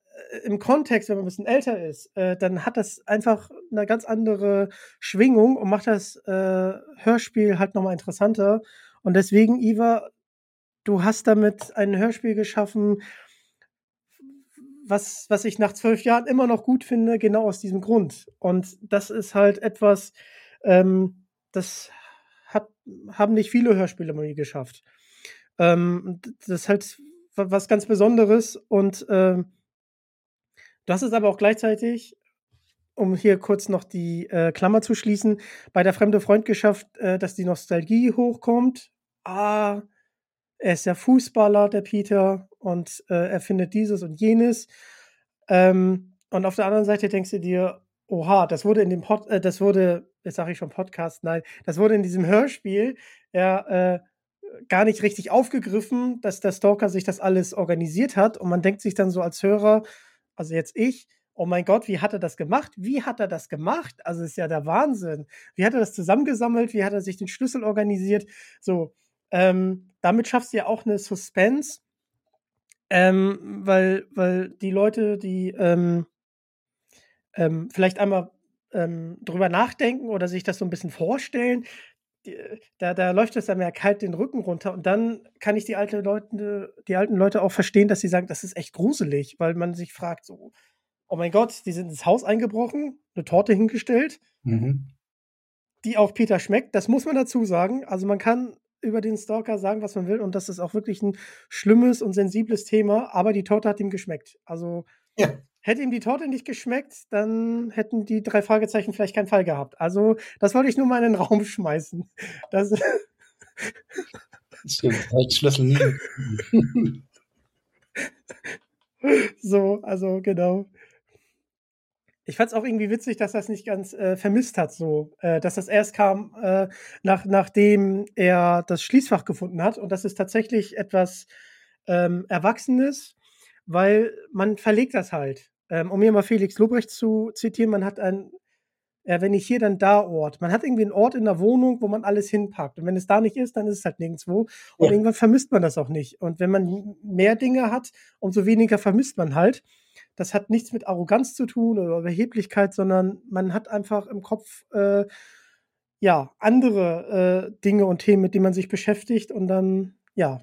im Kontext, wenn man ein bisschen älter ist, äh, dann hat das einfach eine ganz andere Schwingung und macht das äh, Hörspiel halt nochmal interessanter. Und deswegen, Iva, du hast damit ein Hörspiel geschaffen, was, was ich nach zwölf Jahren immer noch gut finde, genau aus diesem Grund. Und das ist halt etwas, ähm, das hat, haben nicht viele Hörspiele mal geschafft. Ähm, das ist halt was ganz Besonderes und ähm, hast es aber auch gleichzeitig, um hier kurz noch die äh, Klammer zu schließen, bei der fremde Freund geschafft, äh, dass die Nostalgie hochkommt. Ah, er ist ja Fußballer, der Peter, und äh, er findet dieses und jenes. Ähm, und auf der anderen Seite denkst du dir, oha, das wurde in dem Pod, äh, das wurde, jetzt sage ich schon Podcast, nein, das wurde in diesem Hörspiel ja äh, gar nicht richtig aufgegriffen, dass der Stalker sich das alles organisiert hat. Und man denkt sich dann so als Hörer, also jetzt ich, oh mein Gott, wie hat er das gemacht? Wie hat er das gemacht? Also ist ja der Wahnsinn. Wie hat er das zusammengesammelt? Wie hat er sich den Schlüssel organisiert? So, ähm, damit schaffst du ja auch eine Suspense, ähm, weil, weil die Leute, die ähm, ähm, vielleicht einmal ähm, drüber nachdenken oder sich das so ein bisschen vorstellen, da, da läuft es dann ja kalt den Rücken runter und dann kann ich die, alte Leute, die alten Leute auch verstehen, dass sie sagen, das ist echt gruselig, weil man sich fragt, so, oh mein Gott, die sind ins Haus eingebrochen, eine Torte hingestellt, mhm. die auch Peter schmeckt, das muss man dazu sagen. Also man kann über den Stalker sagen, was man will. Und das ist auch wirklich ein schlimmes und sensibles Thema. Aber die Torte hat ihm geschmeckt. Also ja. Hätte ihm die Torte nicht geschmeckt, dann hätten die drei Fragezeichen vielleicht keinen Fall gehabt. Also das wollte ich nur mal in den Raum schmeißen. Das Stimmt, Schlüssel so, also genau ich fand es auch irgendwie witzig, dass das nicht ganz äh, vermisst hat, so, äh, dass das erst kam, äh, nach, nachdem er das Schließfach gefunden hat. Und das ist tatsächlich etwas ähm, Erwachsenes, weil man verlegt das halt. Ähm, um hier mal Felix Lobrecht zu zitieren, man hat ein, ja, wenn nicht hier, dann da Ort. Man hat irgendwie einen Ort in der Wohnung, wo man alles hinpackt. Und wenn es da nicht ist, dann ist es halt nirgendwo. Und ja. irgendwann vermisst man das auch nicht. Und wenn man mehr Dinge hat, umso weniger vermisst man halt das hat nichts mit Arroganz zu tun oder Überheblichkeit, sondern man hat einfach im Kopf äh, ja andere äh, Dinge und Themen, mit denen man sich beschäftigt und dann ja.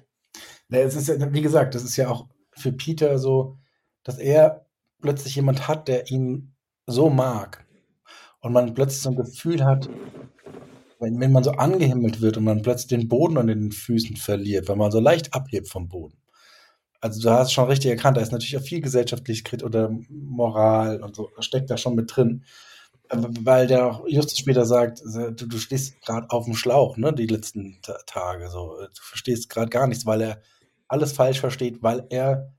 ja. Es ist ja, wie gesagt, das ist ja auch für Peter so, dass er plötzlich jemand hat, der ihn so mag und man plötzlich so ein Gefühl hat, wenn, wenn man so angehimmelt wird und man plötzlich den Boden an den Füßen verliert, weil man so leicht abhebt vom Boden also du hast schon richtig erkannt, da ist natürlich auch viel Gesellschaftlichkeit oder Moral und so, steckt da schon mit drin. Weil der auch Justus später sagt, du, du stehst gerade auf dem Schlauch, ne, die letzten Tage. So. Du verstehst gerade gar nichts, weil er alles falsch versteht, weil er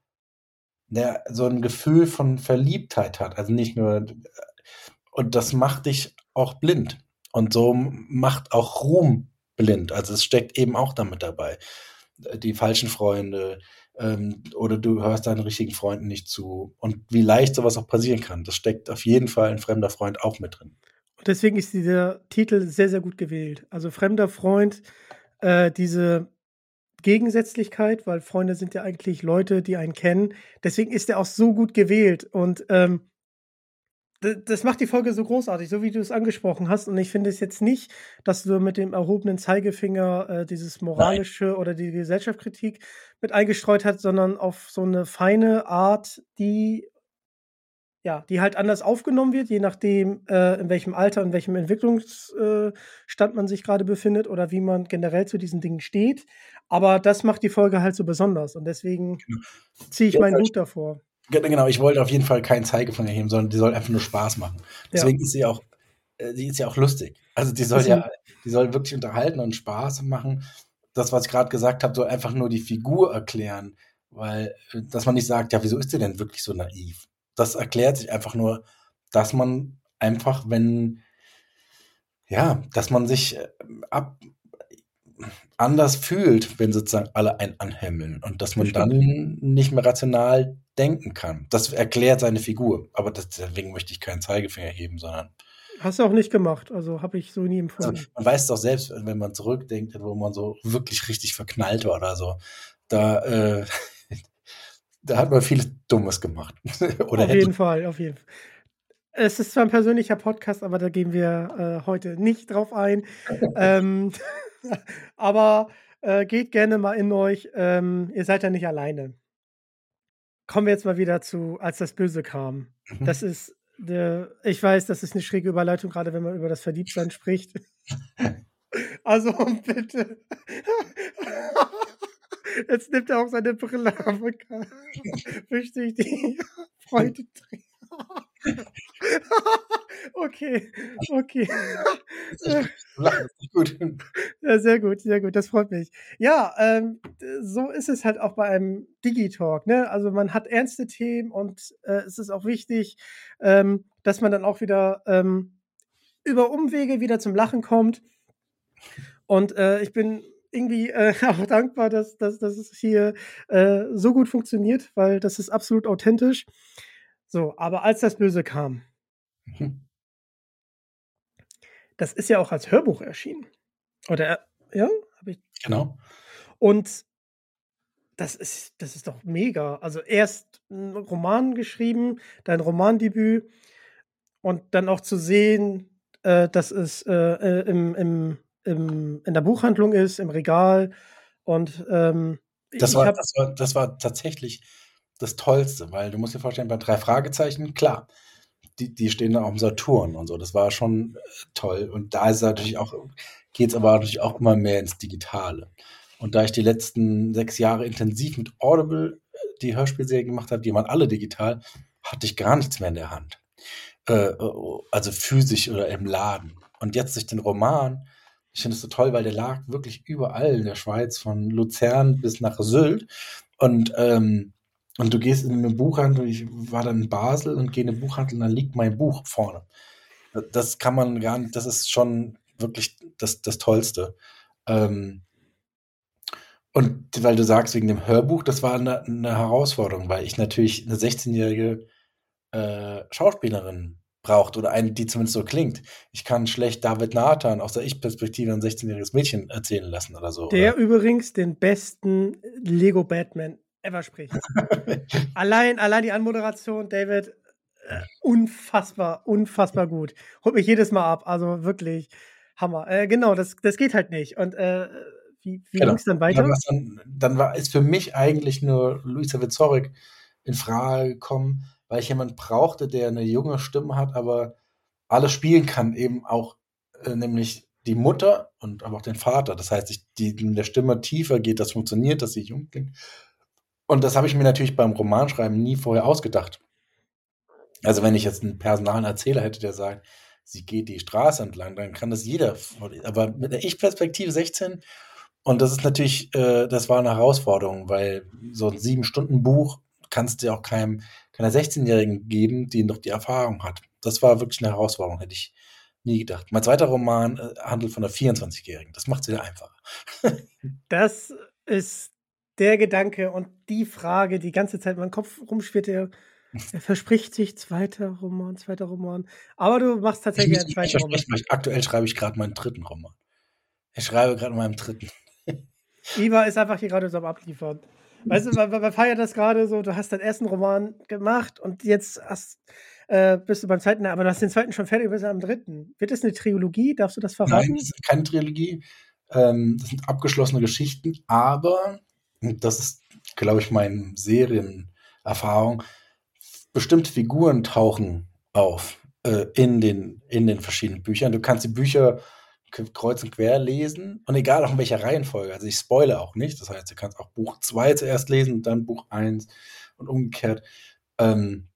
der, so ein Gefühl von Verliebtheit hat. Also nicht nur, und das macht dich auch blind. Und so macht auch Ruhm blind. Also es steckt eben auch damit dabei. Die falschen Freunde, ähm, oder du hörst deinen richtigen Freunden nicht zu. Und wie leicht sowas auch passieren kann, das steckt auf jeden Fall ein fremder Freund auch mit drin. Und deswegen ist dieser Titel sehr, sehr gut gewählt. Also fremder Freund, äh, diese Gegensätzlichkeit, weil Freunde sind ja eigentlich Leute, die einen kennen. Deswegen ist er auch so gut gewählt. Und ähm, das macht die Folge so großartig, so wie du es angesprochen hast. Und ich finde es jetzt nicht, dass du mit dem erhobenen Zeigefinger äh, dieses moralische Nein. oder die Gesellschaftskritik mit eingestreut hast, sondern auf so eine feine Art, die ja, die halt anders aufgenommen wird, je nachdem, äh, in welchem Alter, in welchem Entwicklungsstand äh, man sich gerade befindet oder wie man generell zu diesen Dingen steht. Aber das macht die Folge halt so besonders und deswegen genau. ziehe ich meinen Hut davor. Genau, ich wollte auf jeden Fall keinen Zeigefinger heben, sondern die soll einfach nur Spaß machen. Deswegen ja. ist sie auch, äh, die ist ja auch lustig. Also die soll ja, die soll wirklich unterhalten und Spaß machen. Das, was ich gerade gesagt habe, soll einfach nur die Figur erklären, weil, äh, dass man nicht sagt, ja, wieso ist die denn wirklich so naiv? Das erklärt sich einfach nur, dass man einfach, wenn, ja, dass man sich äh, ab, anders fühlt, wenn sozusagen alle einen anhimmeln und dass man dann nicht mehr rational denken kann. Das erklärt seine Figur. Aber das, deswegen möchte ich keinen Zeigefinger heben, sondern. Hast du auch nicht gemacht, also habe ich so nie empfunden. Also man weiß es doch selbst, wenn man zurückdenkt, wo man so wirklich richtig verknallt war oder so. Da, äh, da hat man vieles Dummes gemacht. oder auf jeden Fall, auf jeden Fall. Es ist zwar ein persönlicher Podcast, aber da gehen wir äh, heute nicht drauf ein. ähm, aber äh, geht gerne mal in euch. Ähm, ihr seid ja nicht alleine kommen wir jetzt mal wieder zu, als das Böse kam. Mhm. Das ist, der, ich weiß, das ist eine schräge Überleitung, gerade wenn man über das Verliebtsein spricht. also bitte. Jetzt nimmt er auch seine Brille ab und wischt sich die Freude drin. okay, okay. gut. Ja, sehr gut, sehr gut, das freut mich. Ja, ähm, so ist es halt auch bei einem Digitalk. Ne? Also man hat ernste Themen und äh, es ist auch wichtig, ähm, dass man dann auch wieder ähm, über Umwege wieder zum Lachen kommt. Und äh, ich bin irgendwie äh, auch dankbar, dass, dass, dass es hier äh, so gut funktioniert, weil das ist absolut authentisch. So, aber als das Böse kam, mhm. das ist ja auch als Hörbuch erschienen. Oder, ja, habe ich. Genau. Und das ist, das ist doch mega. Also erst ein Roman geschrieben, dein Romandebüt und dann auch zu sehen, äh, dass es äh, äh im, im, im, in der Buchhandlung ist, im Regal. Und ähm, das, war, das, war, das war tatsächlich das Tollste, weil du musst dir vorstellen, bei drei Fragezeichen, klar, die, die stehen da auf dem Saturn und so. Das war schon äh, toll. Und da ist natürlich auch, geht es aber natürlich auch immer mehr ins Digitale. Und da ich die letzten sechs Jahre intensiv mit Audible äh, die Hörspielserie gemacht habe, die waren alle digital, hatte ich gar nichts mehr in der Hand. Äh, also physisch oder im Laden. Und jetzt durch den Roman, ich finde es so toll, weil der lag wirklich überall in der Schweiz, von Luzern bis nach Sylt. Und ähm, und du gehst in eine Buchhandlung, ich war dann in Basel und gehe in eine Buchhandlung, dann liegt mein Buch vorne. Das kann man gar nicht, das ist schon wirklich das, das Tollste. Ähm, und weil du sagst, wegen dem Hörbuch, das war eine, eine Herausforderung, weil ich natürlich eine 16-jährige äh, Schauspielerin braucht oder eine, die zumindest so klingt. Ich kann schlecht David Nathan aus der Ich-Perspektive ein 16-jähriges Mädchen erzählen lassen oder so. Der oder? übrigens den besten Lego Batman ever spricht. allein, allein die Anmoderation, David, äh, unfassbar, unfassbar gut. Holt mich jedes Mal ab, also wirklich Hammer. Äh, genau, das, das geht halt nicht. Und äh, wie, wie genau. ging es dann weiter? Dann, dann, war es für mich eigentlich nur Luisa Witzorek in Frage gekommen, weil ich jemanden brauchte, der eine junge Stimme hat, aber alles spielen kann, eben auch äh, nämlich die Mutter und aber auch den Vater. Das heißt, ich, die der Stimme tiefer geht, das funktioniert, dass sie jung klingt. Und das habe ich mir natürlich beim Romanschreiben nie vorher ausgedacht. Also wenn ich jetzt einen personalen Erzähler hätte, der sagt, sie geht die Straße entlang, dann kann das jeder. Aber mit der Ich-Perspektive 16, und das ist natürlich, äh, das war eine Herausforderung, weil so ein Sieben-Stunden-Buch kannst du ja auch keinem, keiner 16-Jährigen geben, die noch die Erfahrung hat. Das war wirklich eine Herausforderung, hätte ich nie gedacht. Mein zweiter Roman äh, handelt von einer 24-Jährigen. Das macht es wieder einfacher. das ist der Gedanke und die Frage die ganze Zeit in meinem Kopf rumschwirrt, er, er verspricht sich zweiter Roman, zweiter Roman. Aber du machst tatsächlich einen zweiten Roman. Aktuell schreibe ich gerade meinen dritten Roman. Ich schreibe gerade meinen dritten. Iva ist einfach hier gerade so am Abliefern. Weißt du, man, man feiert das gerade so, du hast deinen ersten Roman gemacht und jetzt hast, äh, bist du beim zweiten, aber du hast den zweiten schon fertig, bist am dritten. Wird das eine Trilogie? Darfst du das verraten? Nein, das ist keine Trilogie. Ähm, das sind abgeschlossene Geschichten, aber das ist, glaube ich, meine Serienerfahrung. Bestimmte Figuren tauchen auf äh, in, den, in den verschiedenen Büchern. Du kannst die Bücher kreuz und quer lesen und egal auch in welcher Reihenfolge. Also ich spoile auch nicht. Das heißt, du kannst auch Buch 2 zuerst lesen und dann Buch 1 und umgekehrt. Ähm,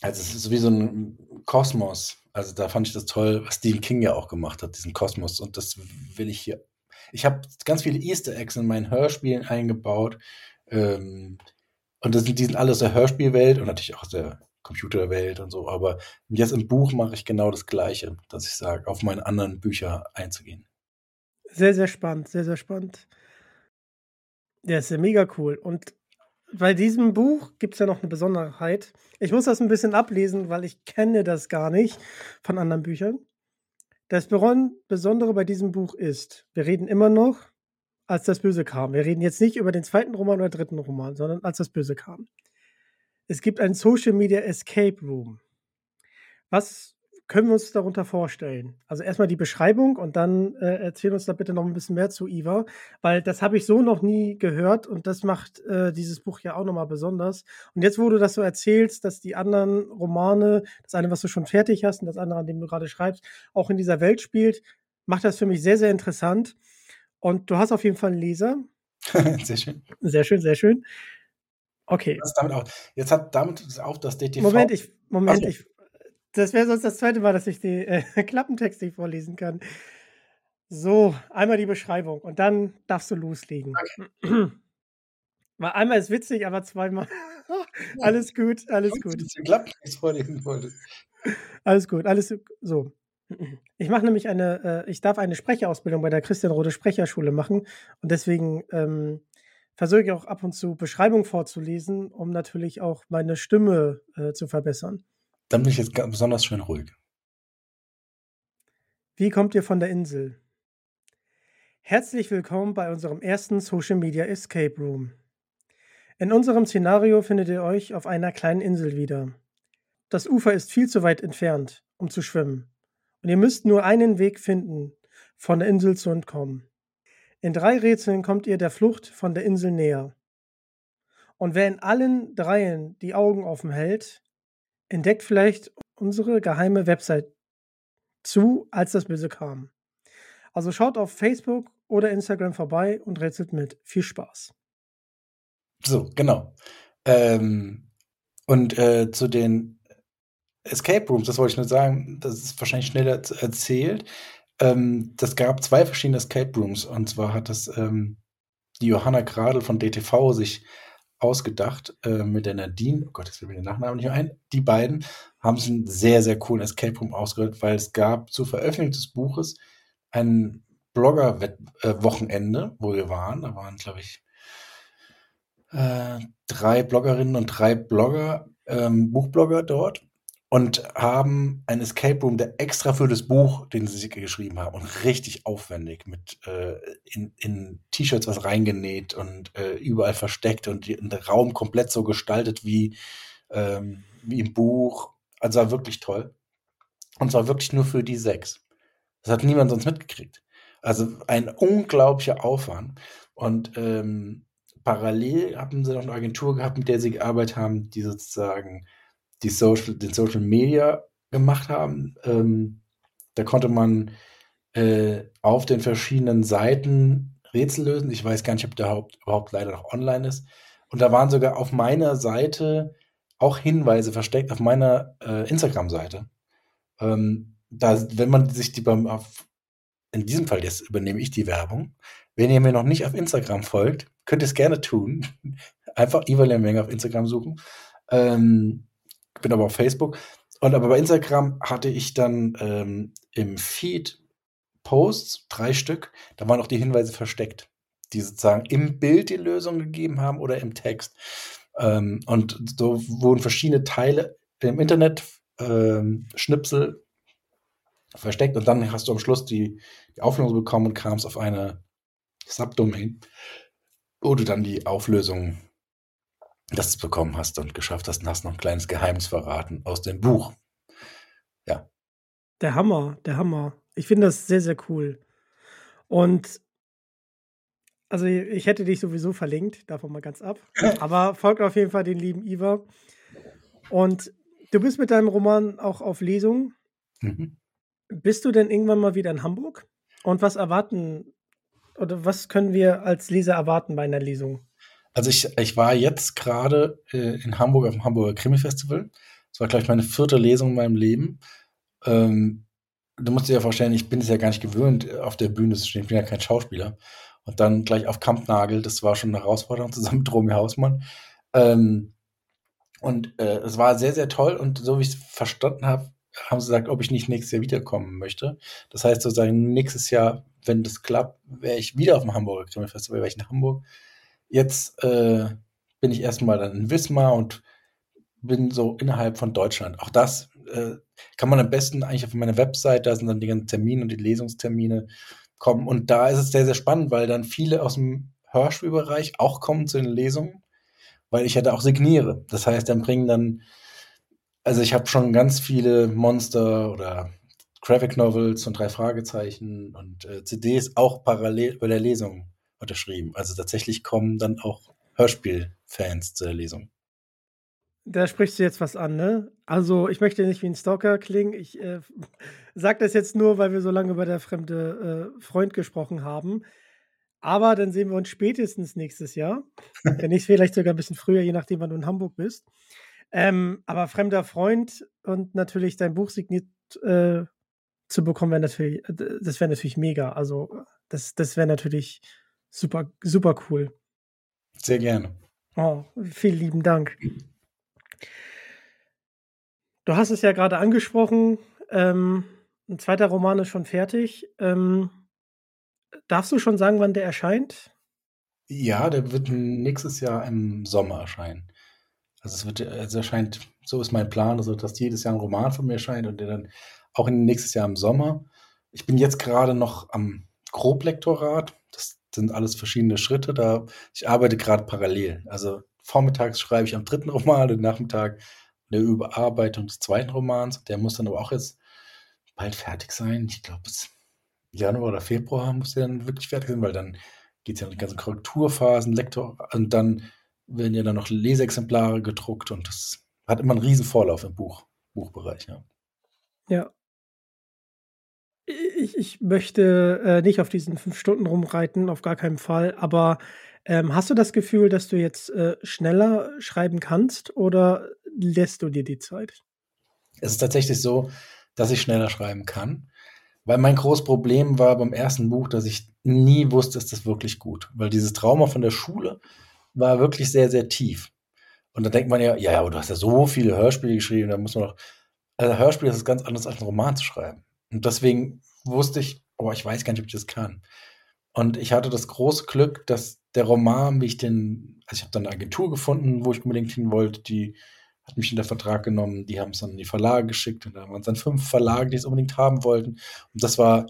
also es ist wie so ein Kosmos. Also da fand ich das toll, was Stephen King ja auch gemacht hat, diesen Kosmos. Und das will ich hier. Ich habe ganz viele Easter Eggs in meinen Hörspielen eingebaut. Ähm, und das sind, die sind alle aus der Hörspielwelt und natürlich auch aus der Computerwelt und so. Aber jetzt im Buch mache ich genau das Gleiche, dass ich sage, auf meine anderen Bücher einzugehen. Sehr, sehr spannend, sehr, sehr spannend. Ja, ist ja mega cool. Und bei diesem Buch gibt es ja noch eine Besonderheit. Ich muss das ein bisschen ablesen, weil ich kenne das gar nicht von anderen Büchern. Das Besondere bei diesem Buch ist, wir reden immer noch, als das Böse kam. Wir reden jetzt nicht über den zweiten Roman oder dritten Roman, sondern als das Böse kam. Es gibt ein Social Media Escape Room. Was können wir uns darunter vorstellen? Also erstmal die Beschreibung und dann äh, erzähl uns da bitte noch ein bisschen mehr zu Iva, weil das habe ich so noch nie gehört und das macht äh, dieses Buch ja auch nochmal besonders. Und jetzt, wo du das so erzählst, dass die anderen Romane, das eine, was du schon fertig hast und das andere, an dem du gerade schreibst, auch in dieser Welt spielt, macht das für mich sehr, sehr interessant. Und du hast auf jeden Fall einen Leser. sehr schön. Sehr schön, sehr schön. Okay. Das damit auch, jetzt hat damit auch das DTV. Moment, ich, Moment, so. ich, das wäre sonst das zweite Mal, dass ich die äh, Klappentexte vorlesen kann. So, einmal die Beschreibung und dann darfst du loslegen. Okay. Einmal ist witzig, aber zweimal. alles gut, alles und, gut. Klappentext vorlesen wolltest. Alles gut, alles so. Ich mache nämlich eine, äh, ich darf eine Sprecherausbildung bei der Christian Rode Sprecherschule machen und deswegen ähm, versuche ich auch ab und zu Beschreibungen vorzulesen, um natürlich auch meine Stimme äh, zu verbessern. Dann bin ich jetzt besonders schön ruhig. Wie kommt ihr von der Insel? Herzlich willkommen bei unserem ersten Social Media Escape Room. In unserem Szenario findet ihr euch auf einer kleinen Insel wieder. Das Ufer ist viel zu weit entfernt, um zu schwimmen. Und ihr müsst nur einen Weg finden, von der Insel zu entkommen. In drei Rätseln kommt ihr der Flucht von der Insel näher. Und wer in allen dreien die Augen offen hält, entdeckt vielleicht unsere geheime Website zu, als das Böse kam. Also schaut auf Facebook oder Instagram vorbei und rätselt mit. Viel Spaß. So, genau. Ähm, und äh, zu den Escape Rooms, das wollte ich nur sagen, das ist wahrscheinlich schneller erzählt. Ähm, das gab zwei verschiedene Escape Rooms. Und zwar hat das ähm, die Johanna Gradl von DTV sich ausgedacht äh, mit der Nadine. Oh Gott, jetzt will mir der Nachname nicht mehr ein. Die beiden haben sich einen sehr, sehr coolen Escape Room ausgehört, weil es gab zur Veröffentlichung des Buches ein Blogger-Wochenende, wo wir waren. Da waren, glaube ich, äh, drei Bloggerinnen und drei Blogger, ähm, Buchblogger dort und haben ein Escape Room, der extra für das Buch, den sie geschrieben haben, und richtig aufwendig mit äh, in, in T-Shirts was reingenäht und äh, überall versteckt und die, den Raum komplett so gestaltet wie, ähm, wie im Buch. Also war wirklich toll. Und zwar wirklich nur für die sechs. Das hat niemand sonst mitgekriegt. Also ein unglaublicher Aufwand. Und ähm, parallel haben sie noch eine Agentur gehabt, mit der sie gearbeitet haben, die sozusagen die Social, den Social Media gemacht haben. Ähm, da konnte man äh, auf den verschiedenen Seiten Rätsel lösen. Ich weiß gar nicht, ob der überhaupt, überhaupt leider noch online ist. Und da waren sogar auf meiner Seite auch Hinweise versteckt, auf meiner äh, Instagram-Seite. Ähm, da, wenn man sich die beim, auf, in diesem Fall jetzt übernehme ich die Werbung. Wenn ihr mir noch nicht auf Instagram folgt, könnt ihr es gerne tun. Einfach Iva Lemmenger auf Instagram suchen. Ähm, bin aber auf Facebook. Und aber bei Instagram hatte ich dann ähm, im Feed Posts, drei Stück, da waren auch die Hinweise versteckt. die sozusagen im Bild die Lösung gegeben haben oder im Text. Ähm, und so wurden verschiedene Teile im Internet ähm, Schnipsel versteckt und dann hast du am Schluss die, die Auflösung bekommen und kamst auf eine Subdomain, wo du dann die Auflösung das bekommen hast und geschafft hast und hast noch ein kleines Geheimnis verraten aus dem Buch. Ja. Der Hammer, der Hammer. Ich finde das sehr, sehr cool. Und also ich hätte dich sowieso verlinkt, davon mal ganz ab. Aber folgt auf jeden Fall den lieben Iva. Und du bist mit deinem Roman auch auf Lesung. Mhm. Bist du denn irgendwann mal wieder in Hamburg? Und was erwarten oder was können wir als Leser erwarten bei einer Lesung? Also ich, ich war jetzt gerade äh, in Hamburg auf dem Hamburger Krimi-Festival. Das war, glaube ich, meine vierte Lesung in meinem Leben. Ähm, du musst dir ja vorstellen, ich bin es ja gar nicht gewöhnt, auf der Bühne zu stehen. Ich bin ja kein Schauspieler. Und dann gleich auf Kampnagel, das war schon eine Herausforderung zusammen mit Romy Hausmann. Ähm, und äh, es war sehr, sehr toll. Und so wie ich es verstanden habe, haben sie gesagt, ob ich nicht nächstes Jahr wiederkommen möchte. Das heißt sozusagen, nächstes Jahr, wenn das klappt, wäre ich wieder auf dem Hamburger Krimi Festival, wäre ich in Hamburg. Jetzt äh, bin ich erstmal dann in Wismar und bin so innerhalb von Deutschland. Auch das äh, kann man am besten eigentlich auf meiner Website, da sind dann die ganzen Termine und die Lesungstermine kommen. Und da ist es sehr, sehr spannend, weil dann viele aus dem Hörspielbereich auch kommen zu den Lesungen, weil ich ja da auch signiere. Das heißt, dann bringen dann also ich habe schon ganz viele Monster oder Graphic Novels und drei Fragezeichen und äh, CDs auch parallel bei der Lesung unterschrieben. Also tatsächlich kommen dann auch Hörspielfans zur Lesung. Da sprichst du jetzt was an, ne? Also, ich möchte nicht wie ein Stalker klingen. Ich äh, sage das jetzt nur, weil wir so lange über der fremde äh, Freund gesprochen haben. Aber dann sehen wir uns spätestens nächstes Jahr. Wenn nicht vielleicht sogar ein bisschen früher, je nachdem, wann du in Hamburg bist. Ähm, aber fremder Freund und natürlich dein Buch signiert äh, zu bekommen, wäre natürlich, äh, das wäre natürlich mega. Also das, das wäre natürlich super, super cool. Sehr gerne. Oh, vielen lieben Dank. Du hast es ja gerade angesprochen. Ähm, ein zweiter Roman ist schon fertig. Ähm, darfst du schon sagen, wann der erscheint? Ja, der wird nächstes Jahr im Sommer erscheinen. Also es wird, es erscheint, so ist mein Plan, also dass jedes Jahr ein Roman von mir erscheint und der dann auch in nächstes Jahr im Sommer. Ich bin jetzt gerade noch am Groblektorat. Das sind alles verschiedene Schritte. Da ich arbeite gerade parallel. Also vormittags schreibe ich am dritten Roman und Nachmittag eine Überarbeitung des zweiten Romans. Der muss dann aber auch jetzt bald fertig sein. Ich glaube, bis Januar oder Februar muss der dann wirklich fertig sein, weil dann geht es ja um die ganzen Korrekturphasen, Lektor und dann werden ja dann noch Leseexemplare gedruckt und das hat immer einen riesen Vorlauf im Buch, Buchbereich, ja. Ja. Ich, ich möchte äh, nicht auf diesen fünf Stunden rumreiten, auf gar keinen Fall, aber ähm, hast du das Gefühl, dass du jetzt äh, schneller schreiben kannst oder lässt du dir die Zeit? Es ist tatsächlich so, dass ich schneller schreiben kann, weil mein großes Problem war beim ersten Buch, dass ich nie wusste, ist das wirklich gut, weil dieses Trauma von der Schule, war wirklich sehr, sehr tief. Und da denkt man ja, ja, aber du hast ja so viele Hörspiele geschrieben, da muss man doch. Also Hörspiel ist ganz anders als ein Roman zu schreiben. Und deswegen wusste ich, oh, ich weiß gar nicht, ob ich das kann. Und ich hatte das große Glück, dass der Roman, wie ich den, also ich habe dann eine Agentur gefunden, wo ich unbedingt hin wollte, die hat mich in der Vertrag genommen, die haben es dann in die Verlage geschickt und da waren es dann fünf Verlage, die es unbedingt haben wollten. Und das war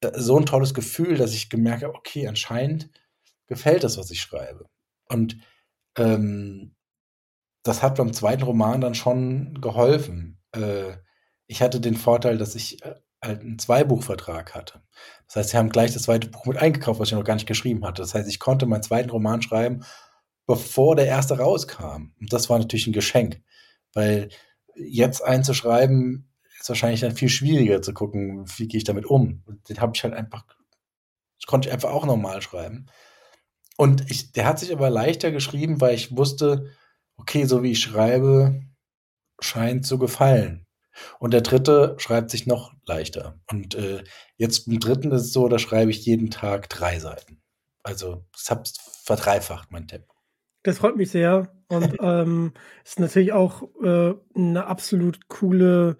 äh, so ein tolles Gefühl, dass ich gemerkt habe, okay, anscheinend gefällt das, was ich schreibe. Und ähm, das hat beim zweiten Roman dann schon geholfen. Äh, ich hatte den Vorteil, dass ich äh, halt einen Zweibuchvertrag hatte. Das heißt, sie haben gleich das zweite Buch mit eingekauft, was ich noch gar nicht geschrieben hatte. Das heißt, ich konnte meinen zweiten Roman schreiben, bevor der erste rauskam. Und das war natürlich ein Geschenk, weil jetzt einzuschreiben ist wahrscheinlich dann viel schwieriger zu gucken, wie gehe ich damit um. Den habe ich halt einfach, das konnte ich einfach auch normal schreiben. Und ich, der hat sich aber leichter geschrieben, weil ich wusste, okay, so wie ich schreibe, scheint zu gefallen. Und der dritte schreibt sich noch leichter. Und äh, jetzt im dritten ist es so, da schreibe ich jeden Tag drei Seiten. Also das hat verdreifacht mein Tempo. Das freut mich sehr. Und ähm, ist natürlich auch äh, eine absolut coole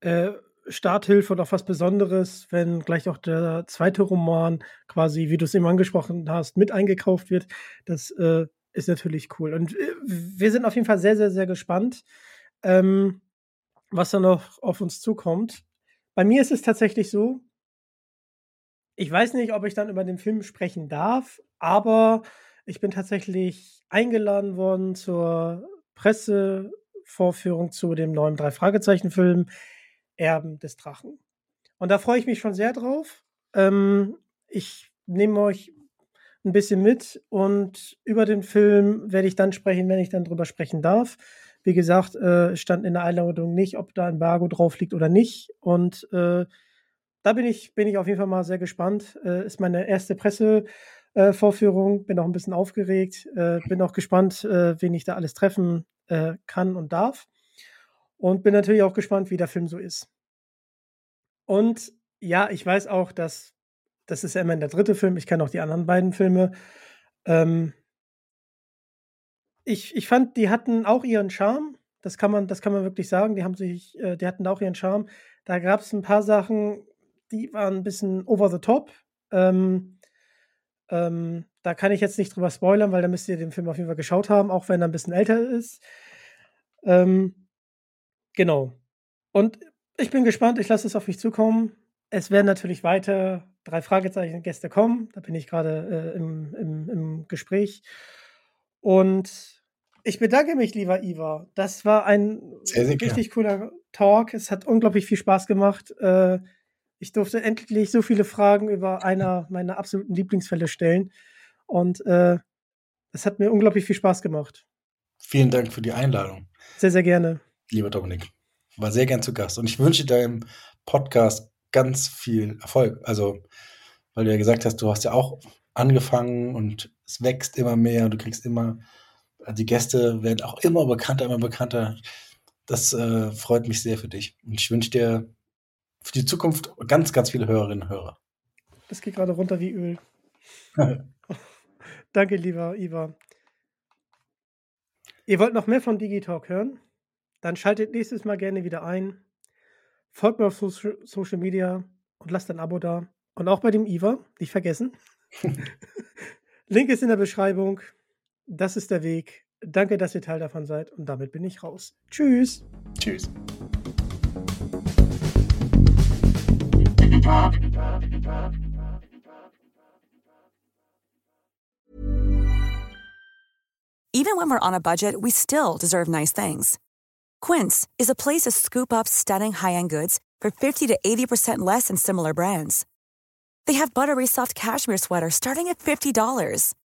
äh, Starthilfe und auch was Besonderes, wenn gleich auch der zweite Roman quasi, wie du es eben angesprochen hast, mit eingekauft wird. Das äh, ist natürlich cool. Und äh, wir sind auf jeden Fall sehr, sehr, sehr gespannt, ähm, was da noch auf uns zukommt. Bei mir ist es tatsächlich so, ich weiß nicht, ob ich dann über den Film sprechen darf, aber ich bin tatsächlich eingeladen worden zur Pressevorführung zu dem neuen Drei-Fragezeichen-Film Erben des Drachen. Und da freue ich mich schon sehr drauf. Ähm, ich nehme euch ein bisschen mit und über den Film werde ich dann sprechen, wenn ich dann drüber sprechen darf. Wie gesagt, äh, stand in der Einladung nicht, ob da ein Embargo drauf liegt oder nicht. Und äh, da bin ich, bin ich auf jeden Fall mal sehr gespannt. Äh, ist meine erste Pressevorführung. bin auch ein bisschen aufgeregt. Äh, bin auch gespannt, äh, wen ich da alles treffen äh, kann und darf. Und bin natürlich auch gespannt, wie der Film so ist. Und ja, ich weiß auch, dass das ist ja immerhin der dritte Film. Ich kenne auch die anderen beiden Filme. Ähm, ich, ich fand, die hatten auch ihren Charme. Das kann man, das kann man wirklich sagen. Die haben sich, äh, die hatten auch ihren Charme. Da gab es ein paar Sachen, die waren ein bisschen over the top. Ähm, ähm, da kann ich jetzt nicht drüber spoilern, weil da müsst ihr den Film auf jeden Fall geschaut haben, auch wenn er ein bisschen älter ist. Ähm, genau. Und ich bin gespannt, ich lasse es auf mich zukommen. Es werden natürlich weiter drei Fragezeichen Gäste kommen. Da bin ich gerade äh, im, im, im Gespräch. Und ich bedanke mich, lieber Iva. Das war ein sehr, sehr richtig cooler Talk. Es hat unglaublich viel Spaß gemacht. Äh, ich durfte endlich so viele Fragen über einer meiner absoluten Lieblingsfälle stellen. Und äh, es hat mir unglaublich viel Spaß gemacht. Vielen Dank für die Einladung. Sehr, sehr gerne. Lieber Dominik, war sehr gern zu Gast. Und ich wünsche deinem Podcast ganz viel Erfolg. Also, weil du ja gesagt hast, du hast ja auch angefangen und es wächst immer mehr du kriegst immer, die Gäste werden auch immer bekannter, immer bekannter. Das äh, freut mich sehr für dich. Und ich wünsche dir für die Zukunft ganz, ganz viele Hörerinnen und Hörer. Das geht gerade runter wie Öl. Danke, lieber Iva. Ihr wollt noch mehr von Digitalk hören? Dann schaltet nächstes Mal gerne wieder ein. Folgt mir auf Social Media und lasst ein Abo da. Und auch bei dem Iva, nicht vergessen. Link ist in der Beschreibung. Das ist der Weg. Danke, dass ihr Teil davon seid. Und damit bin ich raus. Tschüss. Tschüss. Even when we're on a budget, we still deserve nice things. Quince is a place to scoop up stunning high-end goods for 50 to 80% less than similar brands. They have buttery soft cashmere sweaters starting at $50,